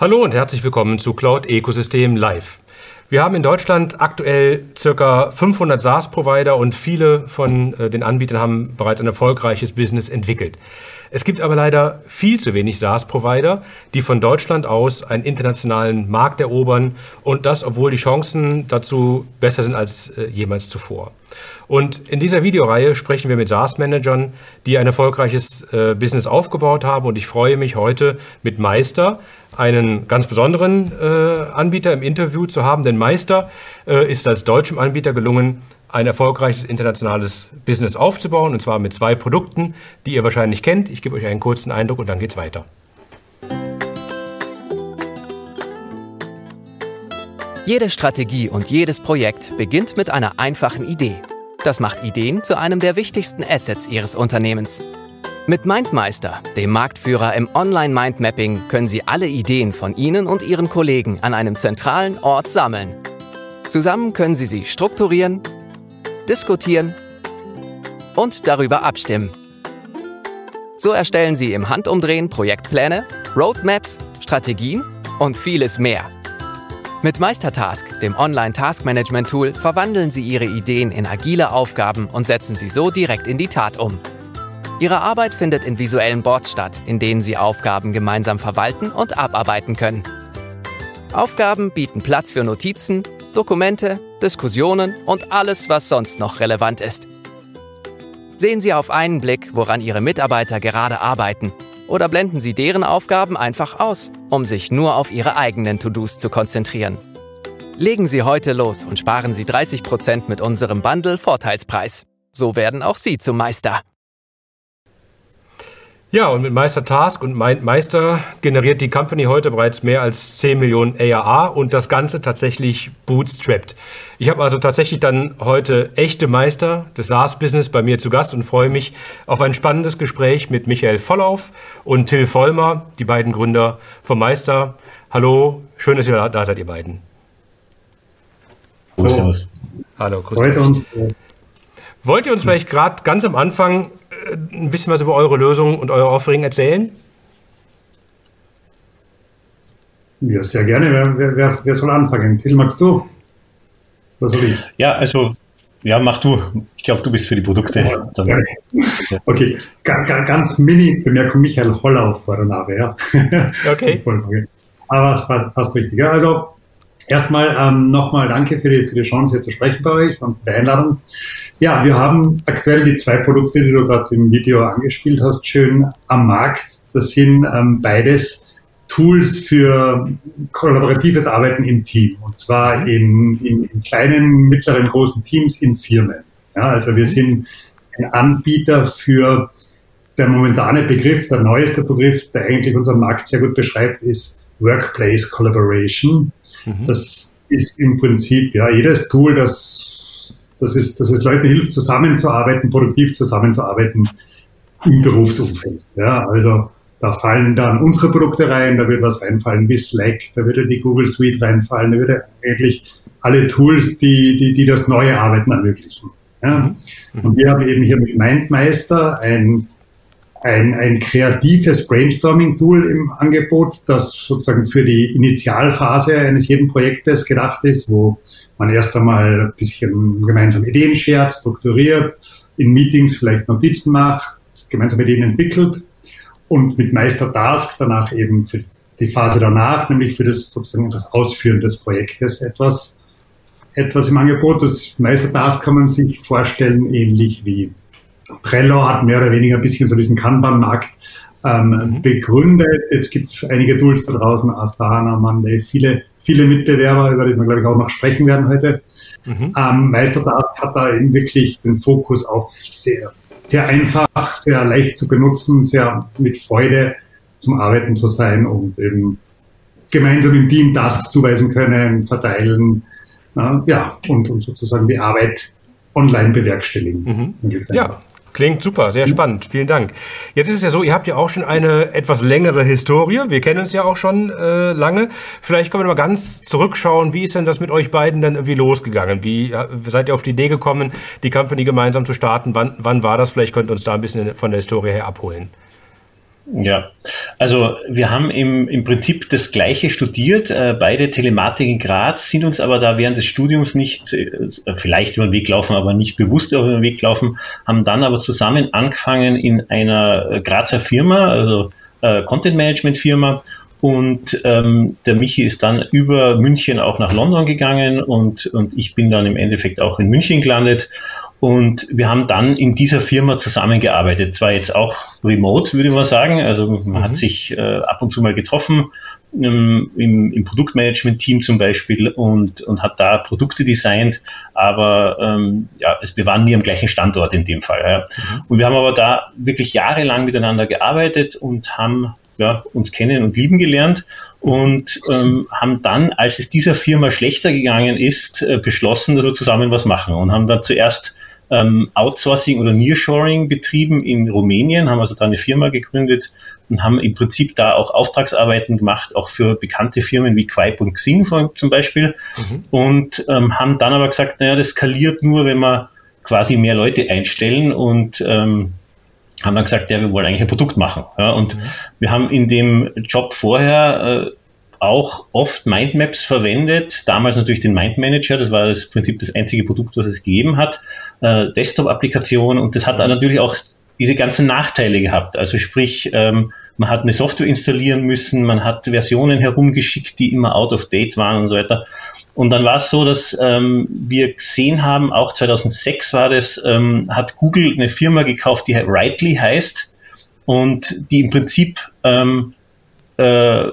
Hallo und herzlich willkommen zu Cloud Ecosystem Live. Wir haben in Deutschland aktuell circa 500 SaaS-Provider und viele von äh, den Anbietern haben bereits ein erfolgreiches Business entwickelt. Es gibt aber leider viel zu wenig SaaS-Provider, die von Deutschland aus einen internationalen Markt erobern und das, obwohl die Chancen dazu besser sind als äh, jemals zuvor. Und in dieser Videoreihe sprechen wir mit SaaS-Managern, die ein erfolgreiches äh, Business aufgebaut haben. Und ich freue mich heute mit Meister, einen ganz besonderen äh, Anbieter im Interview zu haben. Denn Meister äh, ist als deutschem Anbieter gelungen, ein erfolgreiches internationales Business aufzubauen. Und zwar mit zwei Produkten, die ihr wahrscheinlich kennt. Ich gebe euch einen kurzen Eindruck und dann geht's weiter. Jede Strategie und jedes Projekt beginnt mit einer einfachen Idee. Das macht Ideen zu einem der wichtigsten Assets Ihres Unternehmens. Mit MindMeister, dem Marktführer im Online-Mindmapping, können Sie alle Ideen von Ihnen und Ihren Kollegen an einem zentralen Ort sammeln. Zusammen können Sie sie strukturieren, diskutieren und darüber abstimmen. So erstellen Sie im Handumdrehen Projektpläne, Roadmaps, Strategien und vieles mehr. Mit Meistertask, dem Online-Task-Management-Tool, verwandeln Sie Ihre Ideen in agile Aufgaben und setzen sie so direkt in die Tat um. Ihre Arbeit findet in visuellen Boards statt, in denen Sie Aufgaben gemeinsam verwalten und abarbeiten können. Aufgaben bieten Platz für Notizen, Dokumente, Diskussionen und alles, was sonst noch relevant ist. Sehen Sie auf einen Blick, woran Ihre Mitarbeiter gerade arbeiten oder blenden Sie deren Aufgaben einfach aus, um sich nur auf Ihre eigenen To-Dos zu konzentrieren. Legen Sie heute los und sparen Sie 30% mit unserem Bundle Vorteilspreis. So werden auch Sie zum Meister. Ja, und mit Meister Task und Meister generiert die Company heute bereits mehr als 10 Millionen ARA und das Ganze tatsächlich bootstrapped. Ich habe also tatsächlich dann heute echte Meister des SaaS-Business bei mir zu Gast und freue mich auf ein spannendes Gespräch mit Michael Vollauf und Till Vollmer, die beiden Gründer vom Meister. Hallo, schön, dass ihr da seid, ihr beiden. Hallo. Hallo, grüß euch. Wollt ihr uns vielleicht gerade ganz am Anfang ein bisschen was über eure Lösung und euer Offering erzählen? Ja, sehr gerne. Wer, wer, wer soll anfangen? Till, magst du? Was soll ich? Ja, also, ja, mach du. Ich glaube, du bist für die Produkte. Ja, okay, ganz, ganz mini Bemerkung, Michael Hollauf war der Name, ja. Okay. Aber fast richtig. Ja, also, Erstmal ähm, nochmal danke für die, für die Chance, hier zu sprechen bei euch und der Einladung. Ja, wir haben aktuell die zwei Produkte, die du gerade im Video angespielt hast, schön am Markt. Das sind ähm, beides Tools für kollaboratives Arbeiten im Team. Und zwar in, in, in kleinen, mittleren, großen Teams in Firmen. Ja, also wir sind ein Anbieter für der momentane Begriff, der neueste Begriff, der eigentlich unseren Markt sehr gut beschreibt, ist Workplace Collaboration. Mhm. Das ist im Prinzip ja jedes Tool, das, das, ist, das es Leuten hilft, zusammenzuarbeiten, produktiv zusammenzuarbeiten im Berufsumfeld. Ja, also da fallen dann unsere Produkte rein, da wird was reinfallen wie Slack, da würde die Google Suite reinfallen, da würde eigentlich alle Tools, die, die, die das neue Arbeiten ermöglichen. Ja. Mhm. Und wir haben eben hier mit MindMeister ein ein, ein kreatives Brainstorming-Tool im Angebot, das sozusagen für die Initialphase eines jeden Projektes gedacht ist, wo man erst einmal ein bisschen gemeinsam Ideen schert, strukturiert, in Meetings vielleicht Notizen macht, gemeinsam Ideen entwickelt und mit Meister Task danach eben für die Phase danach, nämlich für das sozusagen das Ausführen des Projektes etwas, etwas im Angebot. Das Meister Task kann man sich vorstellen ähnlich wie Trello hat mehr oder weniger ein bisschen so diesen Kanban-Markt ähm, mhm. begründet. Jetzt gibt es einige Tools da draußen, Asana, Monday, viele, viele Mitbewerber, über die wir, glaube ich, auch noch sprechen werden heute. Mhm. Ähm, Meistertask hat da eben wirklich den Fokus auf sehr, sehr einfach, sehr leicht zu benutzen, sehr mit Freude zum Arbeiten zu sein und eben gemeinsam im Team Tasks zuweisen können, verteilen, äh, ja, und, und sozusagen die Arbeit online bewerkstelligen. Mhm. Ja, Klingt super, sehr spannend. Vielen Dank. Jetzt ist es ja so, ihr habt ja auch schon eine etwas längere Historie. Wir kennen uns ja auch schon äh, lange. Vielleicht können wir mal ganz zurückschauen. Wie ist denn das mit euch beiden dann irgendwie losgegangen? Wie seid ihr auf die Idee gekommen, die Company gemeinsam zu starten? Wann, wann war das? Vielleicht könnt ihr uns da ein bisschen von der Historie her abholen. Ja, Also wir haben im, im Prinzip das Gleiche studiert, äh, beide Telematik in Graz, sind uns aber da während des Studiums nicht, äh, vielleicht über den Weg laufen, aber nicht bewusst über den Weg laufen, haben dann aber zusammen angefangen in einer Grazer Firma, also äh, Content Management Firma und ähm, der Michi ist dann über München auch nach London gegangen und, und ich bin dann im Endeffekt auch in München gelandet. Und wir haben dann in dieser Firma zusammengearbeitet. Zwar jetzt auch remote, würde mal sagen. Also man mhm. hat sich äh, ab und zu mal getroffen ähm, im, im Produktmanagement-Team zum Beispiel und, und hat da Produkte designt. Aber ähm, ja, es, wir waren nie am gleichen Standort in dem Fall. Ja. Mhm. Und wir haben aber da wirklich jahrelang miteinander gearbeitet und haben ja, uns kennen und lieben gelernt und ähm, haben dann, als es dieser Firma schlechter gegangen ist, äh, beschlossen, dass wir zusammen was machen und haben dann zuerst ähm, Outsourcing oder Nearshoring betrieben in Rumänien, haben also da eine Firma gegründet und haben im Prinzip da auch Auftragsarbeiten gemacht, auch für bekannte Firmen wie Quipe und Xing zum Beispiel mhm. und ähm, haben dann aber gesagt, naja, das skaliert nur, wenn wir quasi mehr Leute einstellen und ähm, haben dann gesagt, ja, wir wollen eigentlich ein Produkt machen. Ja, und mhm. wir haben in dem Job vorher äh, auch oft Mindmaps verwendet, damals natürlich den Mind Manager, das war das Prinzip das einzige Produkt, was es gegeben hat, äh, Desktop-Applikation und das hat natürlich auch diese ganzen Nachteile gehabt. Also sprich, ähm, man hat eine Software installieren müssen, man hat Versionen herumgeschickt, die immer out of date waren und so weiter. Und dann war es so, dass ähm, wir gesehen haben, auch 2006 war das, ähm, hat Google eine Firma gekauft, die Rightly heißt und die im Prinzip ähm, äh,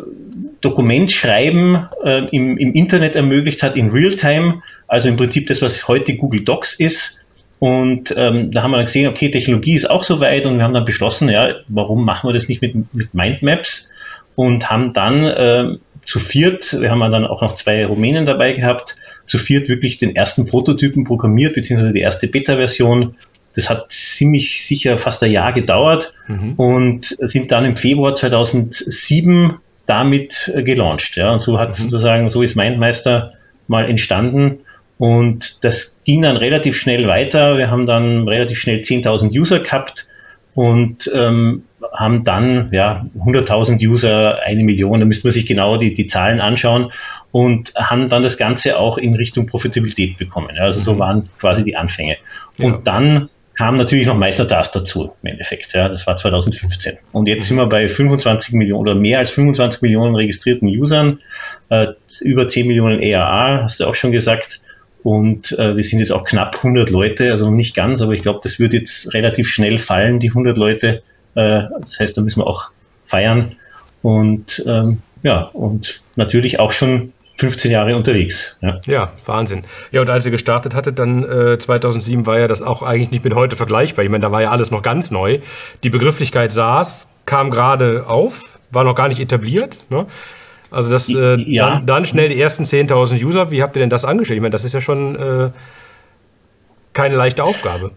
Dokumentschreiben äh, im, im Internet ermöglicht hat in Realtime, also im Prinzip das, was heute Google Docs ist. Und ähm, da haben wir dann gesehen, okay, Technologie ist auch so weit und wir haben dann beschlossen, ja, warum machen wir das nicht mit, mit Mindmaps? Und haben dann äh, zu viert, wir haben dann auch noch zwei Rumänen dabei gehabt, zu viert wirklich den ersten Prototypen programmiert, beziehungsweise die erste Beta-Version. Das hat ziemlich sicher fast ein Jahr gedauert mhm. und sind dann im Februar 2007 damit gelauncht. Ja. Und so hat mhm. sozusagen, so ist Mindmeister mal entstanden. Und das ging dann relativ schnell weiter. Wir haben dann relativ schnell 10.000 User gehabt und ähm, haben dann ja 100.000 User, eine Million, da müsste man sich genau die, die Zahlen anschauen und haben dann das Ganze auch in Richtung Profitabilität bekommen. Also so mhm. waren quasi die Anfänge. Und ja. dann kam natürlich noch Meister Das dazu im Endeffekt. Ja, das war 2015. Und jetzt sind wir bei 25 Millionen oder mehr als 25 Millionen registrierten Usern, äh, über 10 Millionen ERA, hast du auch schon gesagt. Und äh, wir sind jetzt auch knapp 100 Leute, also nicht ganz, aber ich glaube, das wird jetzt relativ schnell fallen, die 100 Leute. Äh, das heißt, da müssen wir auch feiern. Und ähm, ja, und natürlich auch schon 15 Jahre unterwegs. Ja. ja, Wahnsinn. Ja, und als ihr gestartet hattet, dann äh, 2007 war ja das auch eigentlich nicht mit heute vergleichbar. Ich meine, da war ja alles noch ganz neu. Die Begrifflichkeit SaaS kam gerade auf, war noch gar nicht etabliert. Ne? Also das, äh, ja. dann, dann, schnell die ersten 10.000 User. Wie habt ihr denn das angestellt? Ich meine, das ist ja schon äh, keine leichte Aufgabe.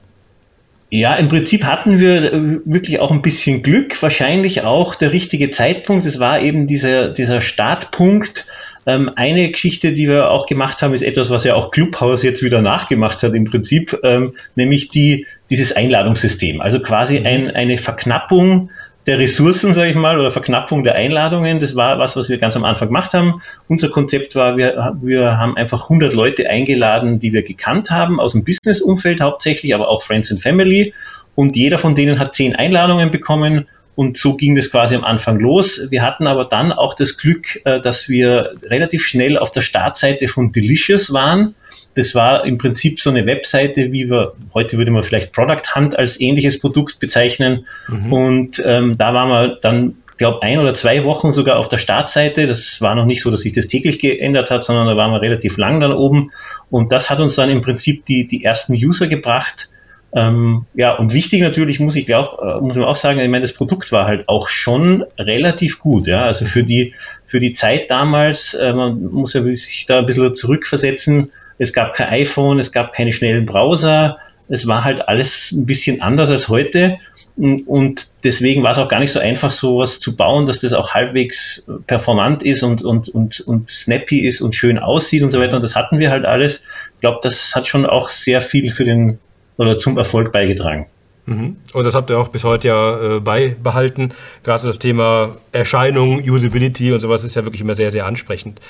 Ja, im Prinzip hatten wir äh, wirklich auch ein bisschen Glück, wahrscheinlich auch der richtige Zeitpunkt. Es war eben dieser, dieser Startpunkt. Ähm, eine Geschichte, die wir auch gemacht haben, ist etwas, was ja auch Clubhouse jetzt wieder nachgemacht hat im Prinzip, ähm, nämlich die, dieses Einladungssystem. Also quasi mhm. ein, eine Verknappung der Ressourcen, sage ich mal, oder Verknappung der Einladungen. Das war was, was wir ganz am Anfang gemacht haben. Unser Konzept war, wir, wir haben einfach 100 Leute eingeladen, die wir gekannt haben, aus dem Business-Umfeld hauptsächlich, aber auch Friends and Family. Und jeder von denen hat zehn Einladungen bekommen. Und so ging das quasi am Anfang los. Wir hatten aber dann auch das Glück, äh, dass wir relativ schnell auf der Startseite von Delicious waren das war im Prinzip so eine Webseite, wie wir, heute würde man vielleicht Product Hunt als ähnliches Produkt bezeichnen. Mhm. Und ähm, da waren wir dann, glaube ein oder zwei Wochen sogar auf der Startseite. Das war noch nicht so, dass sich das täglich geändert hat, sondern da waren wir relativ lang dann oben. Und das hat uns dann im Prinzip die, die ersten User gebracht. Ähm, ja, und wichtig natürlich muss ich auch, äh, muss man auch sagen, ich meine, das Produkt war halt auch schon relativ gut, ja. Also für die, für die Zeit damals, äh, man muss ja sich da ein bisschen zurückversetzen, es gab kein iPhone, es gab keine schnellen Browser, es war halt alles ein bisschen anders als heute. Und deswegen war es auch gar nicht so einfach, sowas zu bauen, dass das auch halbwegs performant ist und, und, und, und snappy ist und schön aussieht und so weiter. Und das hatten wir halt alles. Ich glaube, das hat schon auch sehr viel für den oder zum Erfolg beigetragen. Mhm. Und das habt ihr auch bis heute ja äh, beibehalten. Gerade das Thema Erscheinung, Usability und sowas ist ja wirklich immer sehr, sehr ansprechend.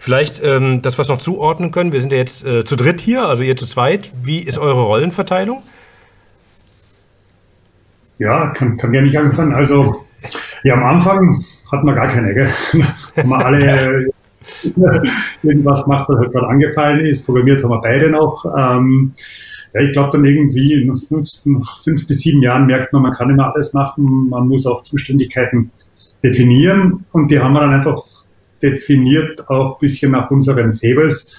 Vielleicht ähm, das, was noch zuordnen können. Wir sind ja jetzt äh, zu dritt hier, also ihr zu zweit. Wie ist eure Rollenverteilung? Ja, kann, kann gerne nicht anfangen. Also, ja, am Anfang hatten wir gar keine, gell? haben wir alle irgendwas gemacht, was halt gerade angefallen ist. Programmiert haben wir beide noch. Ähm, ja, ich glaube dann irgendwie in fünf, fünf bis sieben Jahren merkt man, man kann immer alles machen, man muss auch Zuständigkeiten definieren und die haben wir dann einfach definiert auch ein bisschen nach unseren Fables.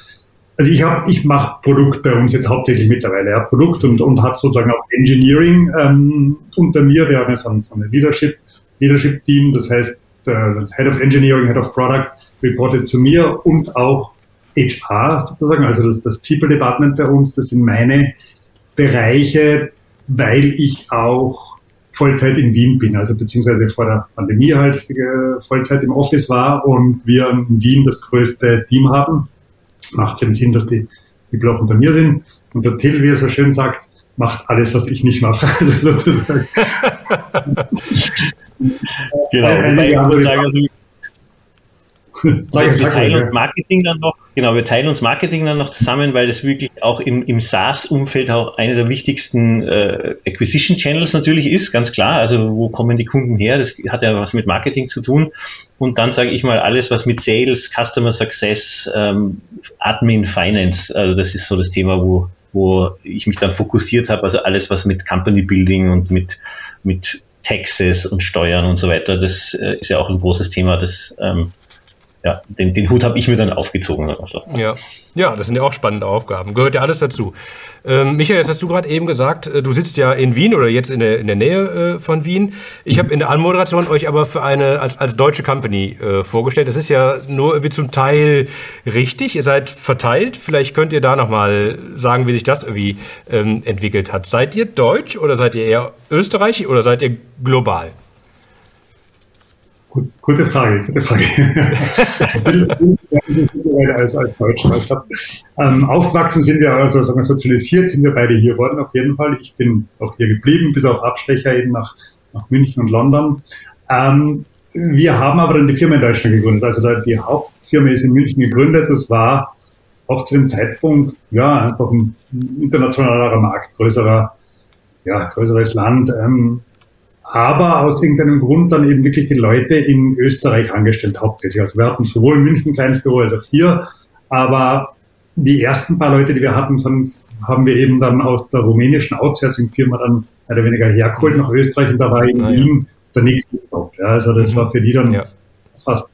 Also ich habe, ich mache Produkt bei uns jetzt hauptsächlich mittlerweile, ja, Produkt und, und habe sozusagen auch Engineering ähm, unter mir. Wir haben ja so ein, so ein Leadership, Leadership Team, das heißt äh, Head of Engineering, Head of Product reportet zu mir und auch HR sozusagen, also das, das People Department bei uns, das sind meine Bereiche, weil ich auch Vollzeit in Wien bin, also beziehungsweise vor der Pandemie halt äh, Vollzeit im Office war und wir in Wien das größte Team haben. Macht es Sinn, dass die People auch unter mir sind. Und der Till, wie er so schön sagt, macht alles, was ich nicht mache. Also sozusagen. genau. Eine, wir teilen uns Marketing dann noch, genau, wir teilen uns Marketing dann noch zusammen, weil das wirklich auch im, im SaaS-Umfeld auch einer der wichtigsten äh, Acquisition Channels natürlich ist, ganz klar. Also wo kommen die Kunden her? Das hat ja was mit Marketing zu tun. Und dann sage ich mal alles, was mit Sales, Customer Success, ähm, Admin, Finance, also das ist so das Thema, wo, wo ich mich dann fokussiert habe. Also alles, was mit Company Building und mit, mit Taxes und Steuern und so weiter, das äh, ist ja auch ein großes Thema, das ähm, ja, den, den Hut habe ich mir dann aufgezogen. Also. Ja. ja, das sind ja auch spannende Aufgaben. Gehört ja alles dazu. Ähm, Michael, jetzt hast du gerade eben gesagt, äh, du sitzt ja in Wien oder jetzt in der, in der Nähe äh, von Wien. Ich habe in der Anmoderation euch aber für eine als, als deutsche Company äh, vorgestellt. Das ist ja nur irgendwie zum Teil richtig. Ihr seid verteilt. Vielleicht könnt ihr da nochmal sagen, wie sich das irgendwie ähm, entwickelt hat. Seid ihr deutsch oder seid ihr eher österreichisch oder seid ihr global? Gute Frage, gute Frage. als, als Deutscher. Glaube, ähm, aufgewachsen sind wir, also sagen wir, sozialisiert sind wir beide hier worden, auf jeden Fall. Ich bin auch hier geblieben, bis auf Abstecher eben nach, nach München und London. Ähm, wir haben aber dann die Firma in Deutschland gegründet. Also die Hauptfirma ist in München gegründet. Das war auch zu dem Zeitpunkt, ja, einfach ein internationaler Markt, größerer, ja, größeres Land. Ähm, aber aus irgendeinem Grund dann eben wirklich die Leute in Österreich angestellt hauptsächlich. Also wir hatten sowohl in München ein kleines Büro als auch hier, aber die ersten paar Leute, die wir hatten, haben wir eben dann aus der rumänischen Outsourcing-Firma dann mehr oder weniger hergeholt nach Österreich und da war in ah, Wien ja. der nächste Stop. Ja, also das mhm. war für die dann ja. fast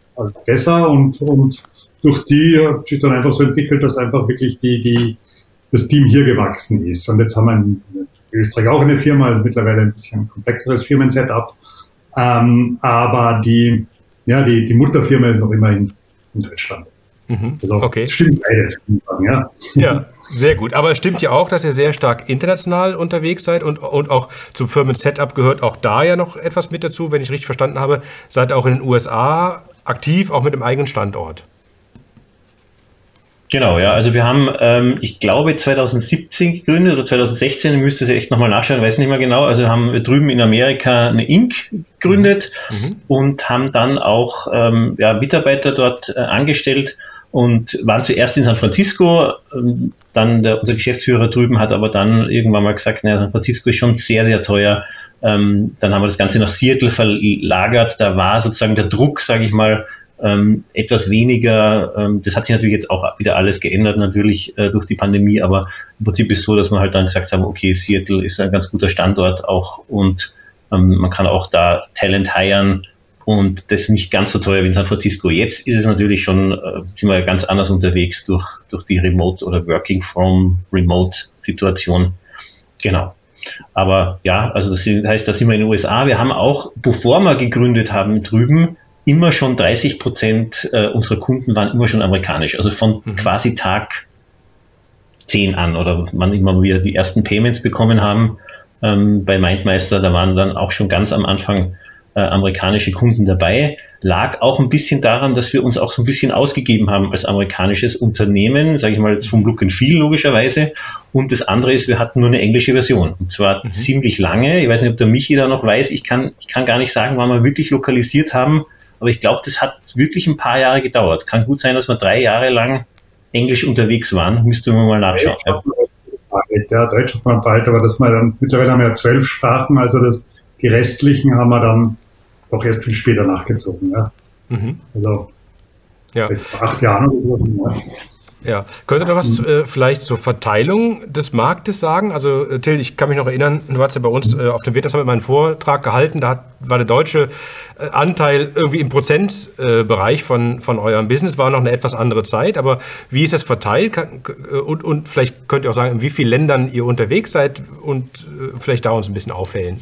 besser und, und durch die hat sich dann einfach so entwickelt, dass einfach wirklich die, die, das Team hier gewachsen ist. Und jetzt haben wir ein Österreich auch eine Firma, also mittlerweile ein bisschen komplexeres Firmensetup. Ähm, aber die, ja, die, die Mutterfirma ist noch immer in, in Deutschland. Mhm. Also okay. stimmt beides. Ja. ja, sehr gut. Aber es stimmt ja auch, dass ihr sehr stark international unterwegs seid und, und auch zum Firmen-Setup gehört auch da ja noch etwas mit dazu, wenn ich richtig verstanden habe. Seid auch in den USA aktiv, auch mit dem eigenen Standort. Genau, ja. Also wir haben, ähm, ich glaube, 2017 gegründet oder 2016, müsste sie echt nochmal nachschauen, weiß nicht mehr genau. Also haben wir drüben in Amerika eine Inc. gegründet mhm. mhm. und haben dann auch ähm, ja, Mitarbeiter dort äh, angestellt und waren zuerst in San Francisco. Ähm, dann der, unser Geschäftsführer drüben hat aber dann irgendwann mal gesagt, naja, San Francisco ist schon sehr, sehr teuer. Ähm, dann haben wir das Ganze nach Seattle verlagert. Da war sozusagen der Druck, sage ich mal, ähm, etwas weniger. Ähm, das hat sich natürlich jetzt auch wieder alles geändert, natürlich äh, durch die Pandemie, aber im Prinzip ist so, dass wir halt dann gesagt haben, okay, Seattle ist ein ganz guter Standort auch und ähm, man kann auch da Talent hiren und das ist nicht ganz so teuer wie in San Francisco. Jetzt ist es natürlich schon, äh, sind wir ganz anders unterwegs durch, durch die Remote oder Working from Remote Situation. Genau. Aber ja, also das heißt, da sind wir in den USA. Wir haben auch, bevor wir gegründet haben drüben, immer schon 30 Prozent äh, unserer Kunden waren immer schon amerikanisch. Also von mhm. quasi Tag 10 an oder wann immer wir die ersten Payments bekommen haben ähm, bei Mindmeister, da waren dann auch schon ganz am Anfang äh, amerikanische Kunden dabei. Lag auch ein bisschen daran, dass wir uns auch so ein bisschen ausgegeben haben als amerikanisches Unternehmen, sage ich mal jetzt vom Look and Feel logischerweise. Und das andere ist, wir hatten nur eine englische Version. Und zwar mhm. ziemlich lange. Ich weiß nicht, ob der Michi da noch weiß. Ich kann, ich kann gar nicht sagen, wann wir wirklich lokalisiert haben. Aber ich glaube, das hat wirklich ein paar Jahre gedauert. Es kann gut sein, dass wir drei Jahre lang Englisch unterwegs waren. Müsste man mal nachschauen. Ja, ja Deutsch hat man bald, aber das mal dann, mittlerweile haben wir ja zwölf Sprachen, also das, die restlichen haben wir dann doch erst viel später nachgezogen. Ja. Mhm. Also ja. vor acht Jahren oder so. Ja. Ja, könnte ihr was äh, vielleicht zur Verteilung des Marktes sagen? Also äh, Till, ich kann mich noch erinnern, du hast ja bei uns äh, auf dem Winter meinen Vortrag gehalten, da hat, war der deutsche äh, Anteil irgendwie im Prozentbereich von, von eurem Business, war noch eine etwas andere Zeit, aber wie ist das verteilt? Kann, äh, und, und vielleicht könnt ihr auch sagen, in wie vielen Ländern ihr unterwegs seid und äh, vielleicht da uns ein bisschen aufhellen.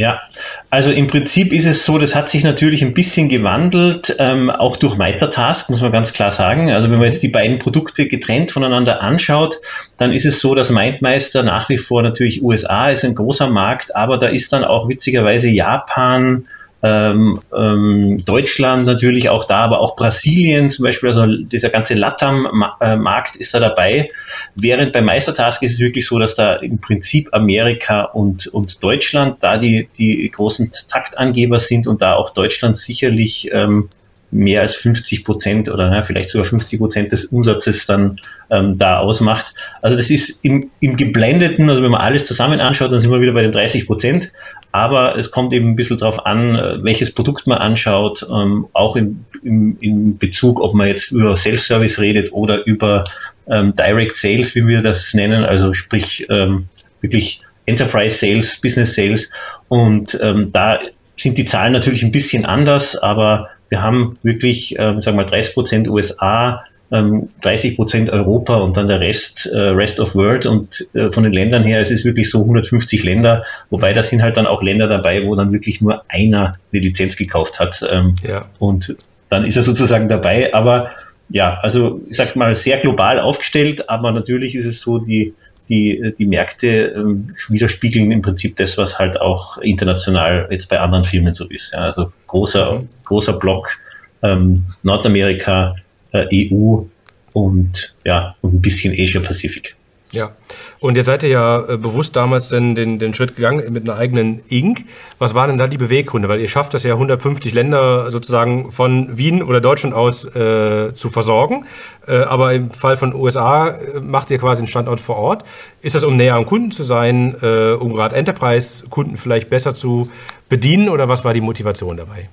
Ja, also im Prinzip ist es so, das hat sich natürlich ein bisschen gewandelt, ähm, auch durch Meistertask, muss man ganz klar sagen. Also wenn man jetzt die beiden Produkte getrennt voneinander anschaut, dann ist es so, dass Mindmeister nach wie vor natürlich USA ist ein großer Markt, aber da ist dann auch witzigerweise Japan, ähm, ähm, Deutschland natürlich auch da, aber auch Brasilien zum Beispiel, also dieser ganze LATAM-Markt ist da dabei. Während bei Meistertask ist es wirklich so, dass da im Prinzip Amerika und, und Deutschland da die, die großen Taktangeber sind und da auch Deutschland sicherlich ähm, mehr als 50 Prozent oder na, vielleicht sogar 50 Prozent des Umsatzes dann ähm, da ausmacht. Also das ist im, im Geblendeten, also wenn man alles zusammen anschaut, dann sind wir wieder bei den 30 Prozent. Aber es kommt eben ein bisschen darauf an, äh, welches Produkt man anschaut, ähm, auch in, in, in Bezug, ob man jetzt über Self-Service redet oder über ähm, Direct Sales, wie wir das nennen, also sprich ähm, wirklich Enterprise Sales, Business Sales. Und ähm, da sind die Zahlen natürlich ein bisschen anders, aber wir haben wirklich, äh, sagen wir mal, 30 Prozent USA, 30 ähm, Prozent Europa und dann der Rest, äh, Rest of World. Und äh, von den Ländern her, es ist wirklich so 150 Länder, wobei da sind halt dann auch Länder dabei, wo dann wirklich nur einer eine Lizenz gekauft hat. Ähm, ja. Und dann ist er sozusagen dabei. Aber ja, also ich sag mal, sehr global aufgestellt, aber natürlich ist es so, die, die, die Märkte ähm, widerspiegeln im Prinzip das, was halt auch international jetzt bei anderen Firmen so ist. Ja. Also großer, großer Block ähm, Nordamerika, EU und ja, und ein bisschen Asia Pacific. Ja, und jetzt seid ihr ja äh, bewusst damals den, den, den Schritt gegangen mit einer eigenen Inc. Was waren denn da die Beweggründe? Weil ihr schafft das ja 150 Länder sozusagen von Wien oder Deutschland aus äh, zu versorgen. Äh, aber im Fall von USA äh, macht ihr quasi einen Standort vor Ort. Ist das, um näher am Kunden zu sein, äh, um gerade Enterprise-Kunden vielleicht besser zu bedienen oder was war die Motivation dabei?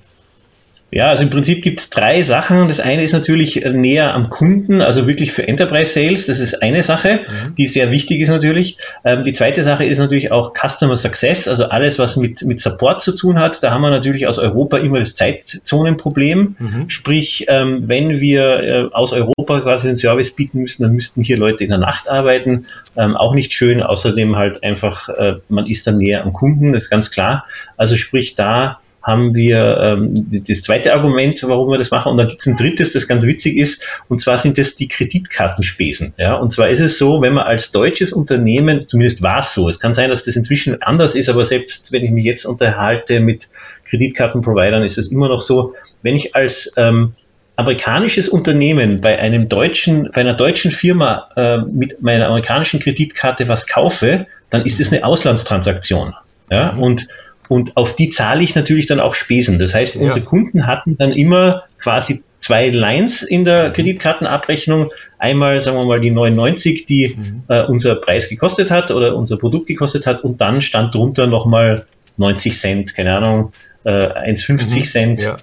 Ja, also im Prinzip gibt es drei Sachen. Das eine ist natürlich näher am Kunden, also wirklich für Enterprise Sales. Das ist eine Sache, mhm. die sehr wichtig ist natürlich. Ähm, die zweite Sache ist natürlich auch Customer Success, also alles, was mit, mit Support zu tun hat. Da haben wir natürlich aus Europa immer das Zeitzonenproblem. Mhm. Sprich, ähm, wenn wir äh, aus Europa quasi den Service bieten müssen, dann müssten hier Leute in der Nacht arbeiten. Ähm, auch nicht schön. Außerdem halt einfach, äh, man ist dann näher am Kunden, das ist ganz klar. Also sprich, da haben wir ähm, das zweite Argument, warum wir das machen. Und dann gibt es ein drittes, das ganz witzig ist, und zwar sind das die Kreditkartenspesen. Ja? Und zwar ist es so, wenn man als deutsches Unternehmen, zumindest war es so, es kann sein, dass das inzwischen anders ist, aber selbst wenn ich mich jetzt unterhalte mit Kreditkartenprovidern, ist es immer noch so, wenn ich als ähm, amerikanisches Unternehmen bei einem deutschen, bei einer deutschen Firma äh, mit meiner amerikanischen Kreditkarte was kaufe, dann ist es eine Auslandstransaktion. Ja? Und und auf die zahle ich natürlich dann auch Spesen. Das heißt, unsere Kunden hatten dann immer quasi zwei Lines in der Kreditkartenabrechnung. Einmal, sagen wir mal, die 99, die mhm. äh, unser Preis gekostet hat oder unser Produkt gekostet hat. Und dann stand drunter nochmal 90 Cent, keine Ahnung, äh, 1,50 mhm. Cent. Ja.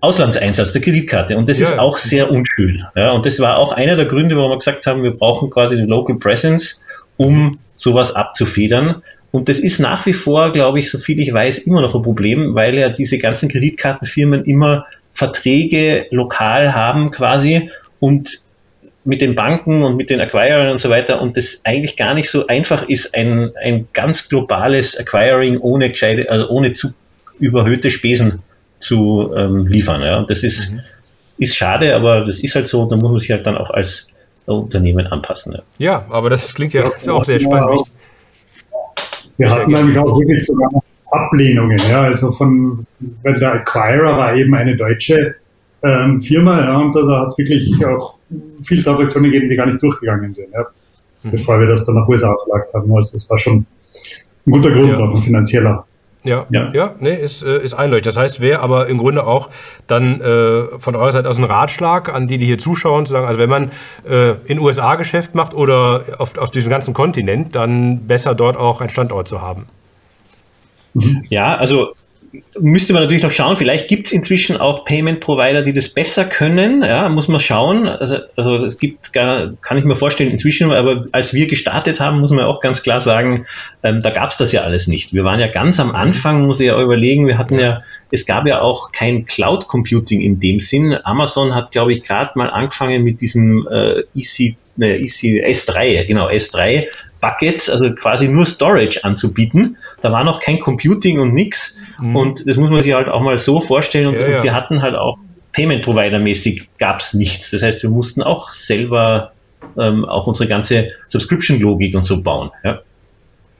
Auslandseinsatz der Kreditkarte. Und das ja. ist auch sehr unschön. Ja, und das war auch einer der Gründe, warum wir gesagt haben, wir brauchen quasi eine Local Presence, um sowas abzufedern. Und das ist nach wie vor, glaube ich, so viel ich weiß, immer noch ein Problem, weil ja diese ganzen Kreditkartenfirmen immer Verträge lokal haben quasi und mit den Banken und mit den Acquirern und so weiter und das eigentlich gar nicht so einfach ist, ein, ein ganz globales Acquiring ohne gescheite, also ohne zu überhöhte Spesen zu ähm, liefern. Ja. Und das ist, mhm. ist schade, aber das ist halt so und da muss man sich halt dann auch als Unternehmen anpassen. Ja, ja aber das klingt ja, ja auch sehr spannend. Wir hatten nämlich auch wirklich sogar Ablehnungen. Ja, also von, weil der Acquirer war eben eine deutsche ähm, Firma, ja, und da, da hat es wirklich auch viele Transaktionen gegeben, die gar nicht durchgegangen sind, ja, mhm. bevor wir das dann nach USA verlagt haben. Also das war schon ein guter Grund, ja. auch ein finanzieller. Ja, ja, ja, nee, ist, äh, ist einleuchtend. Das heißt, wäre aber im Grunde auch dann äh, von eurer Seite aus ein Ratschlag an die, die hier zuschauen, zu sagen, also wenn man äh, in USA Geschäft macht oder auf, auf diesem ganzen Kontinent, dann besser dort auch einen Standort zu haben. Ja, also müsste man natürlich noch schauen, vielleicht gibt es inzwischen auch Payment-Provider, die das besser können. Ja, muss man schauen. Also, also es gibt, gar, kann ich mir vorstellen, inzwischen, aber als wir gestartet haben, muss man auch ganz klar sagen, ähm, da gab es das ja alles nicht. Wir waren ja ganz am Anfang, muss ich ja überlegen, wir hatten ja, es gab ja auch kein Cloud Computing in dem Sinn. Amazon hat, glaube ich, gerade mal angefangen mit diesem äh, EC, ne, EC S3, genau, S3 Buckets, also quasi nur Storage anzubieten. Da war noch kein Computing und nix. Mhm. Und das muss man sich halt auch mal so vorstellen. Und, ja, ja. und wir hatten halt auch Payment Provider mäßig gab es nichts. Das heißt, wir mussten auch selber ähm, auch unsere ganze Subscription-Logik und so bauen. Ja.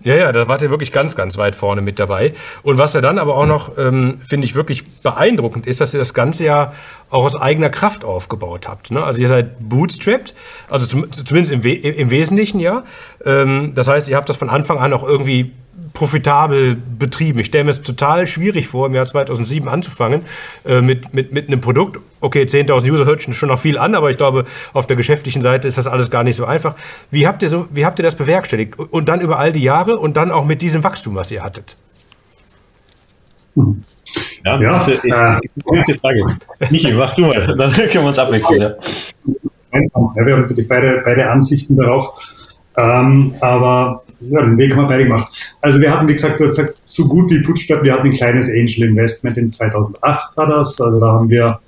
Ja, ja, da wart ihr wirklich ganz, ganz weit vorne mit dabei. Und was ihr dann aber auch noch, ähm, finde ich, wirklich beeindruckend ist, dass ihr das Ganze ja auch aus eigener Kraft aufgebaut habt. Ne? Also ihr seid bootstrapped, also zum, zumindest im, We im Wesentlichen ja. Ähm, das heißt, ihr habt das von Anfang an auch irgendwie profitabel betrieben. Ich stelle mir es total schwierig vor, im Jahr 2007 anzufangen äh, mit, mit, mit einem Produkt. Okay, 10.000 User hört schon noch viel an, aber ich glaube, auf der geschäftlichen Seite ist das alles gar nicht so einfach. Wie habt ihr, so, wie habt ihr das bewerkstelligt? Und dann über all die Jahre und dann auch mit diesem Wachstum, was ihr hattet? Ja, ja das ist eine gute Frage. Michi, mach du mal, dann können wir uns abwechseln. Ja. Ja, wir haben natürlich beide, beide Ansichten darauf. Ähm, aber ja, den Weg haben wir beide gemacht. Also wir hatten, wie gesagt, du hast gesagt, so gut wie Bootstrap, wir hatten ein kleines Angel Investment in 2008 war das. Also da haben wir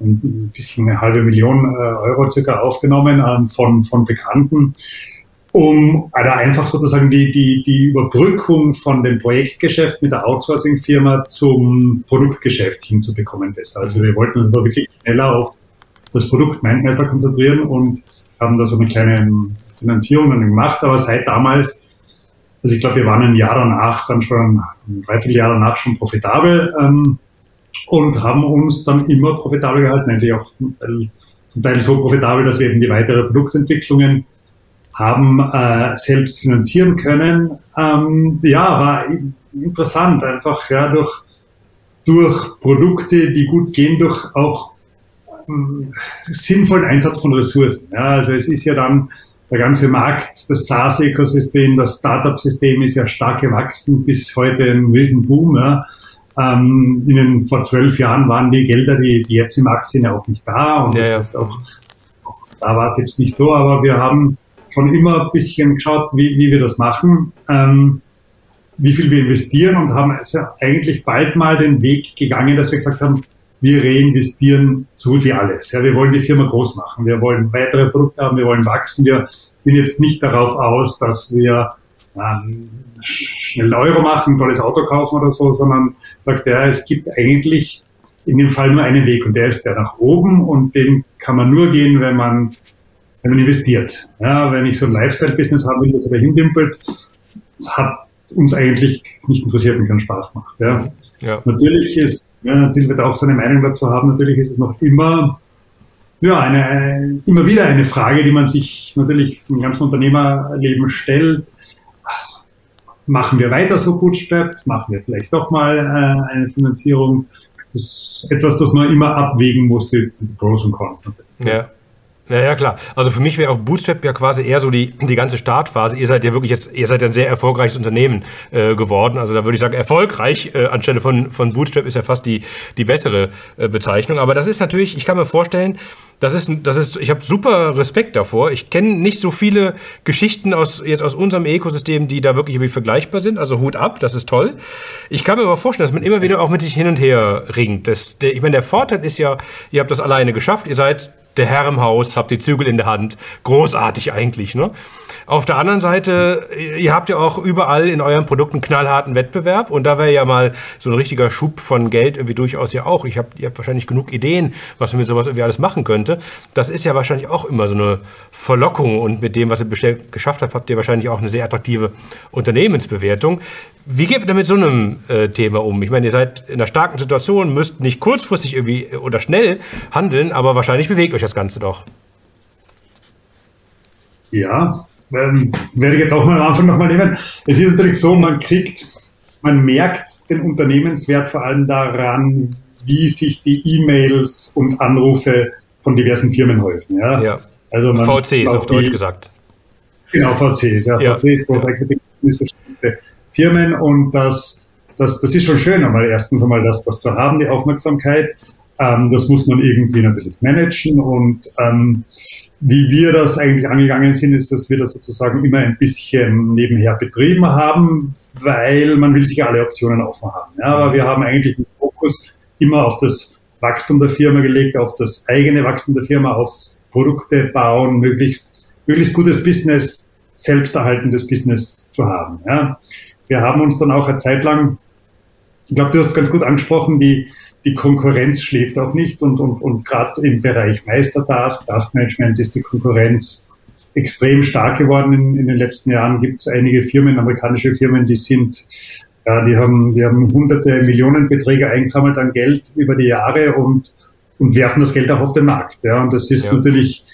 ein bisschen eine halbe Million äh, Euro circa aufgenommen ähm, von, von Bekannten, um also einfach sozusagen die, die, die Überbrückung von dem Projektgeschäft mit der Outsourcing-Firma zum Produktgeschäft hinzubekommen besser. Also wir wollten uns wirklich schneller auf das Produkt Mindmeister konzentrieren und haben da so eine kleine Finanzierung dann gemacht, aber seit damals also ich glaube, wir waren ein Jahr danach, dann schon ein Dreivierteljahr danach schon profitabel ähm, und haben uns dann immer profitabel gehalten, eigentlich auch zum Teil so profitabel, dass wir eben die weitere Produktentwicklungen haben äh, selbst finanzieren können. Ähm, ja, war interessant, einfach ja, durch, durch Produkte, die gut gehen, durch auch ähm, sinnvollen Einsatz von Ressourcen. Ja, also es ist ja dann der ganze Markt, das SaaS-Ökosystem, das Startup-System ist ja stark gewachsen, bis heute ein Riesenboom. Ja. Ähm, in den, vor zwölf Jahren waren die Gelder, die, die jetzt im Markt sind, ja auch nicht da. Und ja, das heißt auch, da war es jetzt nicht so, aber wir haben schon immer ein bisschen geschaut, wie, wie wir das machen, ähm, wie viel wir investieren und haben also eigentlich bald mal den Weg gegangen, dass wir gesagt haben, wir reinvestieren so gut wie alles. Ja, wir wollen die Firma groß machen. Wir wollen weitere Produkte haben. Wir wollen wachsen. Wir sind jetzt nicht darauf aus, dass wir ähm, schnell Euro machen, ein tolles Auto kaufen oder so, sondern sagt er, es gibt eigentlich in dem Fall nur einen Weg und der ist der nach oben und den kann man nur gehen, wenn man, wenn man investiert. Ja, wenn ich so ein Lifestyle-Business will, das dahin dümpelt, hat uns eigentlich nicht interessiert und keinen Spaß macht. Ja. ja. Natürlich ist, ja, Till wird auch seine Meinung dazu haben, natürlich ist es noch immer, ja, eine, immer wieder eine Frage, die man sich natürlich im ganzen Unternehmerleben stellt. Machen wir weiter so bootstrapped? Machen wir vielleicht doch mal äh, eine Finanzierung? Das ist etwas, das man immer abwägen muss, die, die Pros und Cons natürlich. Ja. Ja, ja, klar. Also für mich wäre auch Bootstrap ja quasi eher so die, die ganze Startphase. Ihr seid ja wirklich jetzt, ihr seid ja ein sehr erfolgreiches Unternehmen äh, geworden. Also da würde ich sagen, erfolgreich äh, anstelle von, von Bootstrap ist ja fast die, die bessere äh, Bezeichnung. Aber das ist natürlich, ich kann mir vorstellen, das ist, das ist, ich habe super Respekt davor. Ich kenne nicht so viele Geschichten aus, jetzt aus unserem Ökosystem, die da wirklich irgendwie vergleichbar sind. Also Hut ab, das ist toll. Ich kann mir aber vorstellen, dass man immer wieder auch mit sich hin und her ringt. Das, der, ich meine, der Vorteil ist ja, ihr habt das alleine geschafft. Ihr seid der Herr im Haus, habt die Zügel in der Hand. Großartig eigentlich, ne? Auf der anderen Seite, ihr habt ja auch überall in euren Produkten knallharten Wettbewerb und da wäre ja mal so ein richtiger Schub von Geld irgendwie durchaus ja auch. Ich hab, ihr habt wahrscheinlich genug Ideen, was man mit sowas irgendwie alles machen könnte. Das ist ja wahrscheinlich auch immer so eine Verlockung und mit dem, was ihr geschafft habt, habt ihr wahrscheinlich auch eine sehr attraktive Unternehmensbewertung. Wie geht ihr mit so einem äh, Thema um? Ich meine, ihr seid in einer starken Situation, müsst nicht kurzfristig irgendwie oder schnell handeln, aber wahrscheinlich bewegt euch das Ganze doch. Ja, ähm, werde ich jetzt auch mal am Anfang nochmal nehmen. Es ist natürlich so, man kriegt, man merkt den Unternehmenswert vor allem daran, wie sich die E-Mails und Anrufe von diversen Firmen häufen. Ja. ja. Also man VCs auf Deutsch gesagt. Genau, VCs. Ja, ja. VCs, ja. Firmen und das, das, das ist schon schön, einmal erstens einmal das, das zu haben, die Aufmerksamkeit. Ähm, das muss man irgendwie natürlich managen und ähm, wie wir das eigentlich angegangen sind, ist, dass wir das sozusagen immer ein bisschen nebenher betrieben haben, weil man will sich alle Optionen offen haben. Ja, aber wir haben eigentlich den Fokus immer auf das Wachstum der Firma gelegt, auf das eigene Wachstum der Firma, auf Produkte bauen, möglichst, möglichst gutes Business, selbsterhaltendes Business zu haben. Ja. Wir haben uns dann auch eine Zeit lang, ich glaube, du hast ganz gut angesprochen, die, die Konkurrenz schläft auch nicht und, und, und gerade im Bereich Meistertask, Taskmanagement ist die Konkurrenz extrem stark geworden in, in den letzten Jahren. Gibt es einige Firmen, amerikanische Firmen, die sind, ja, die haben, die haben hunderte Millionenbeträge eingesammelt an Geld über die Jahre und, und werfen das Geld auch auf den Markt. Ja, und das ist ja. natürlich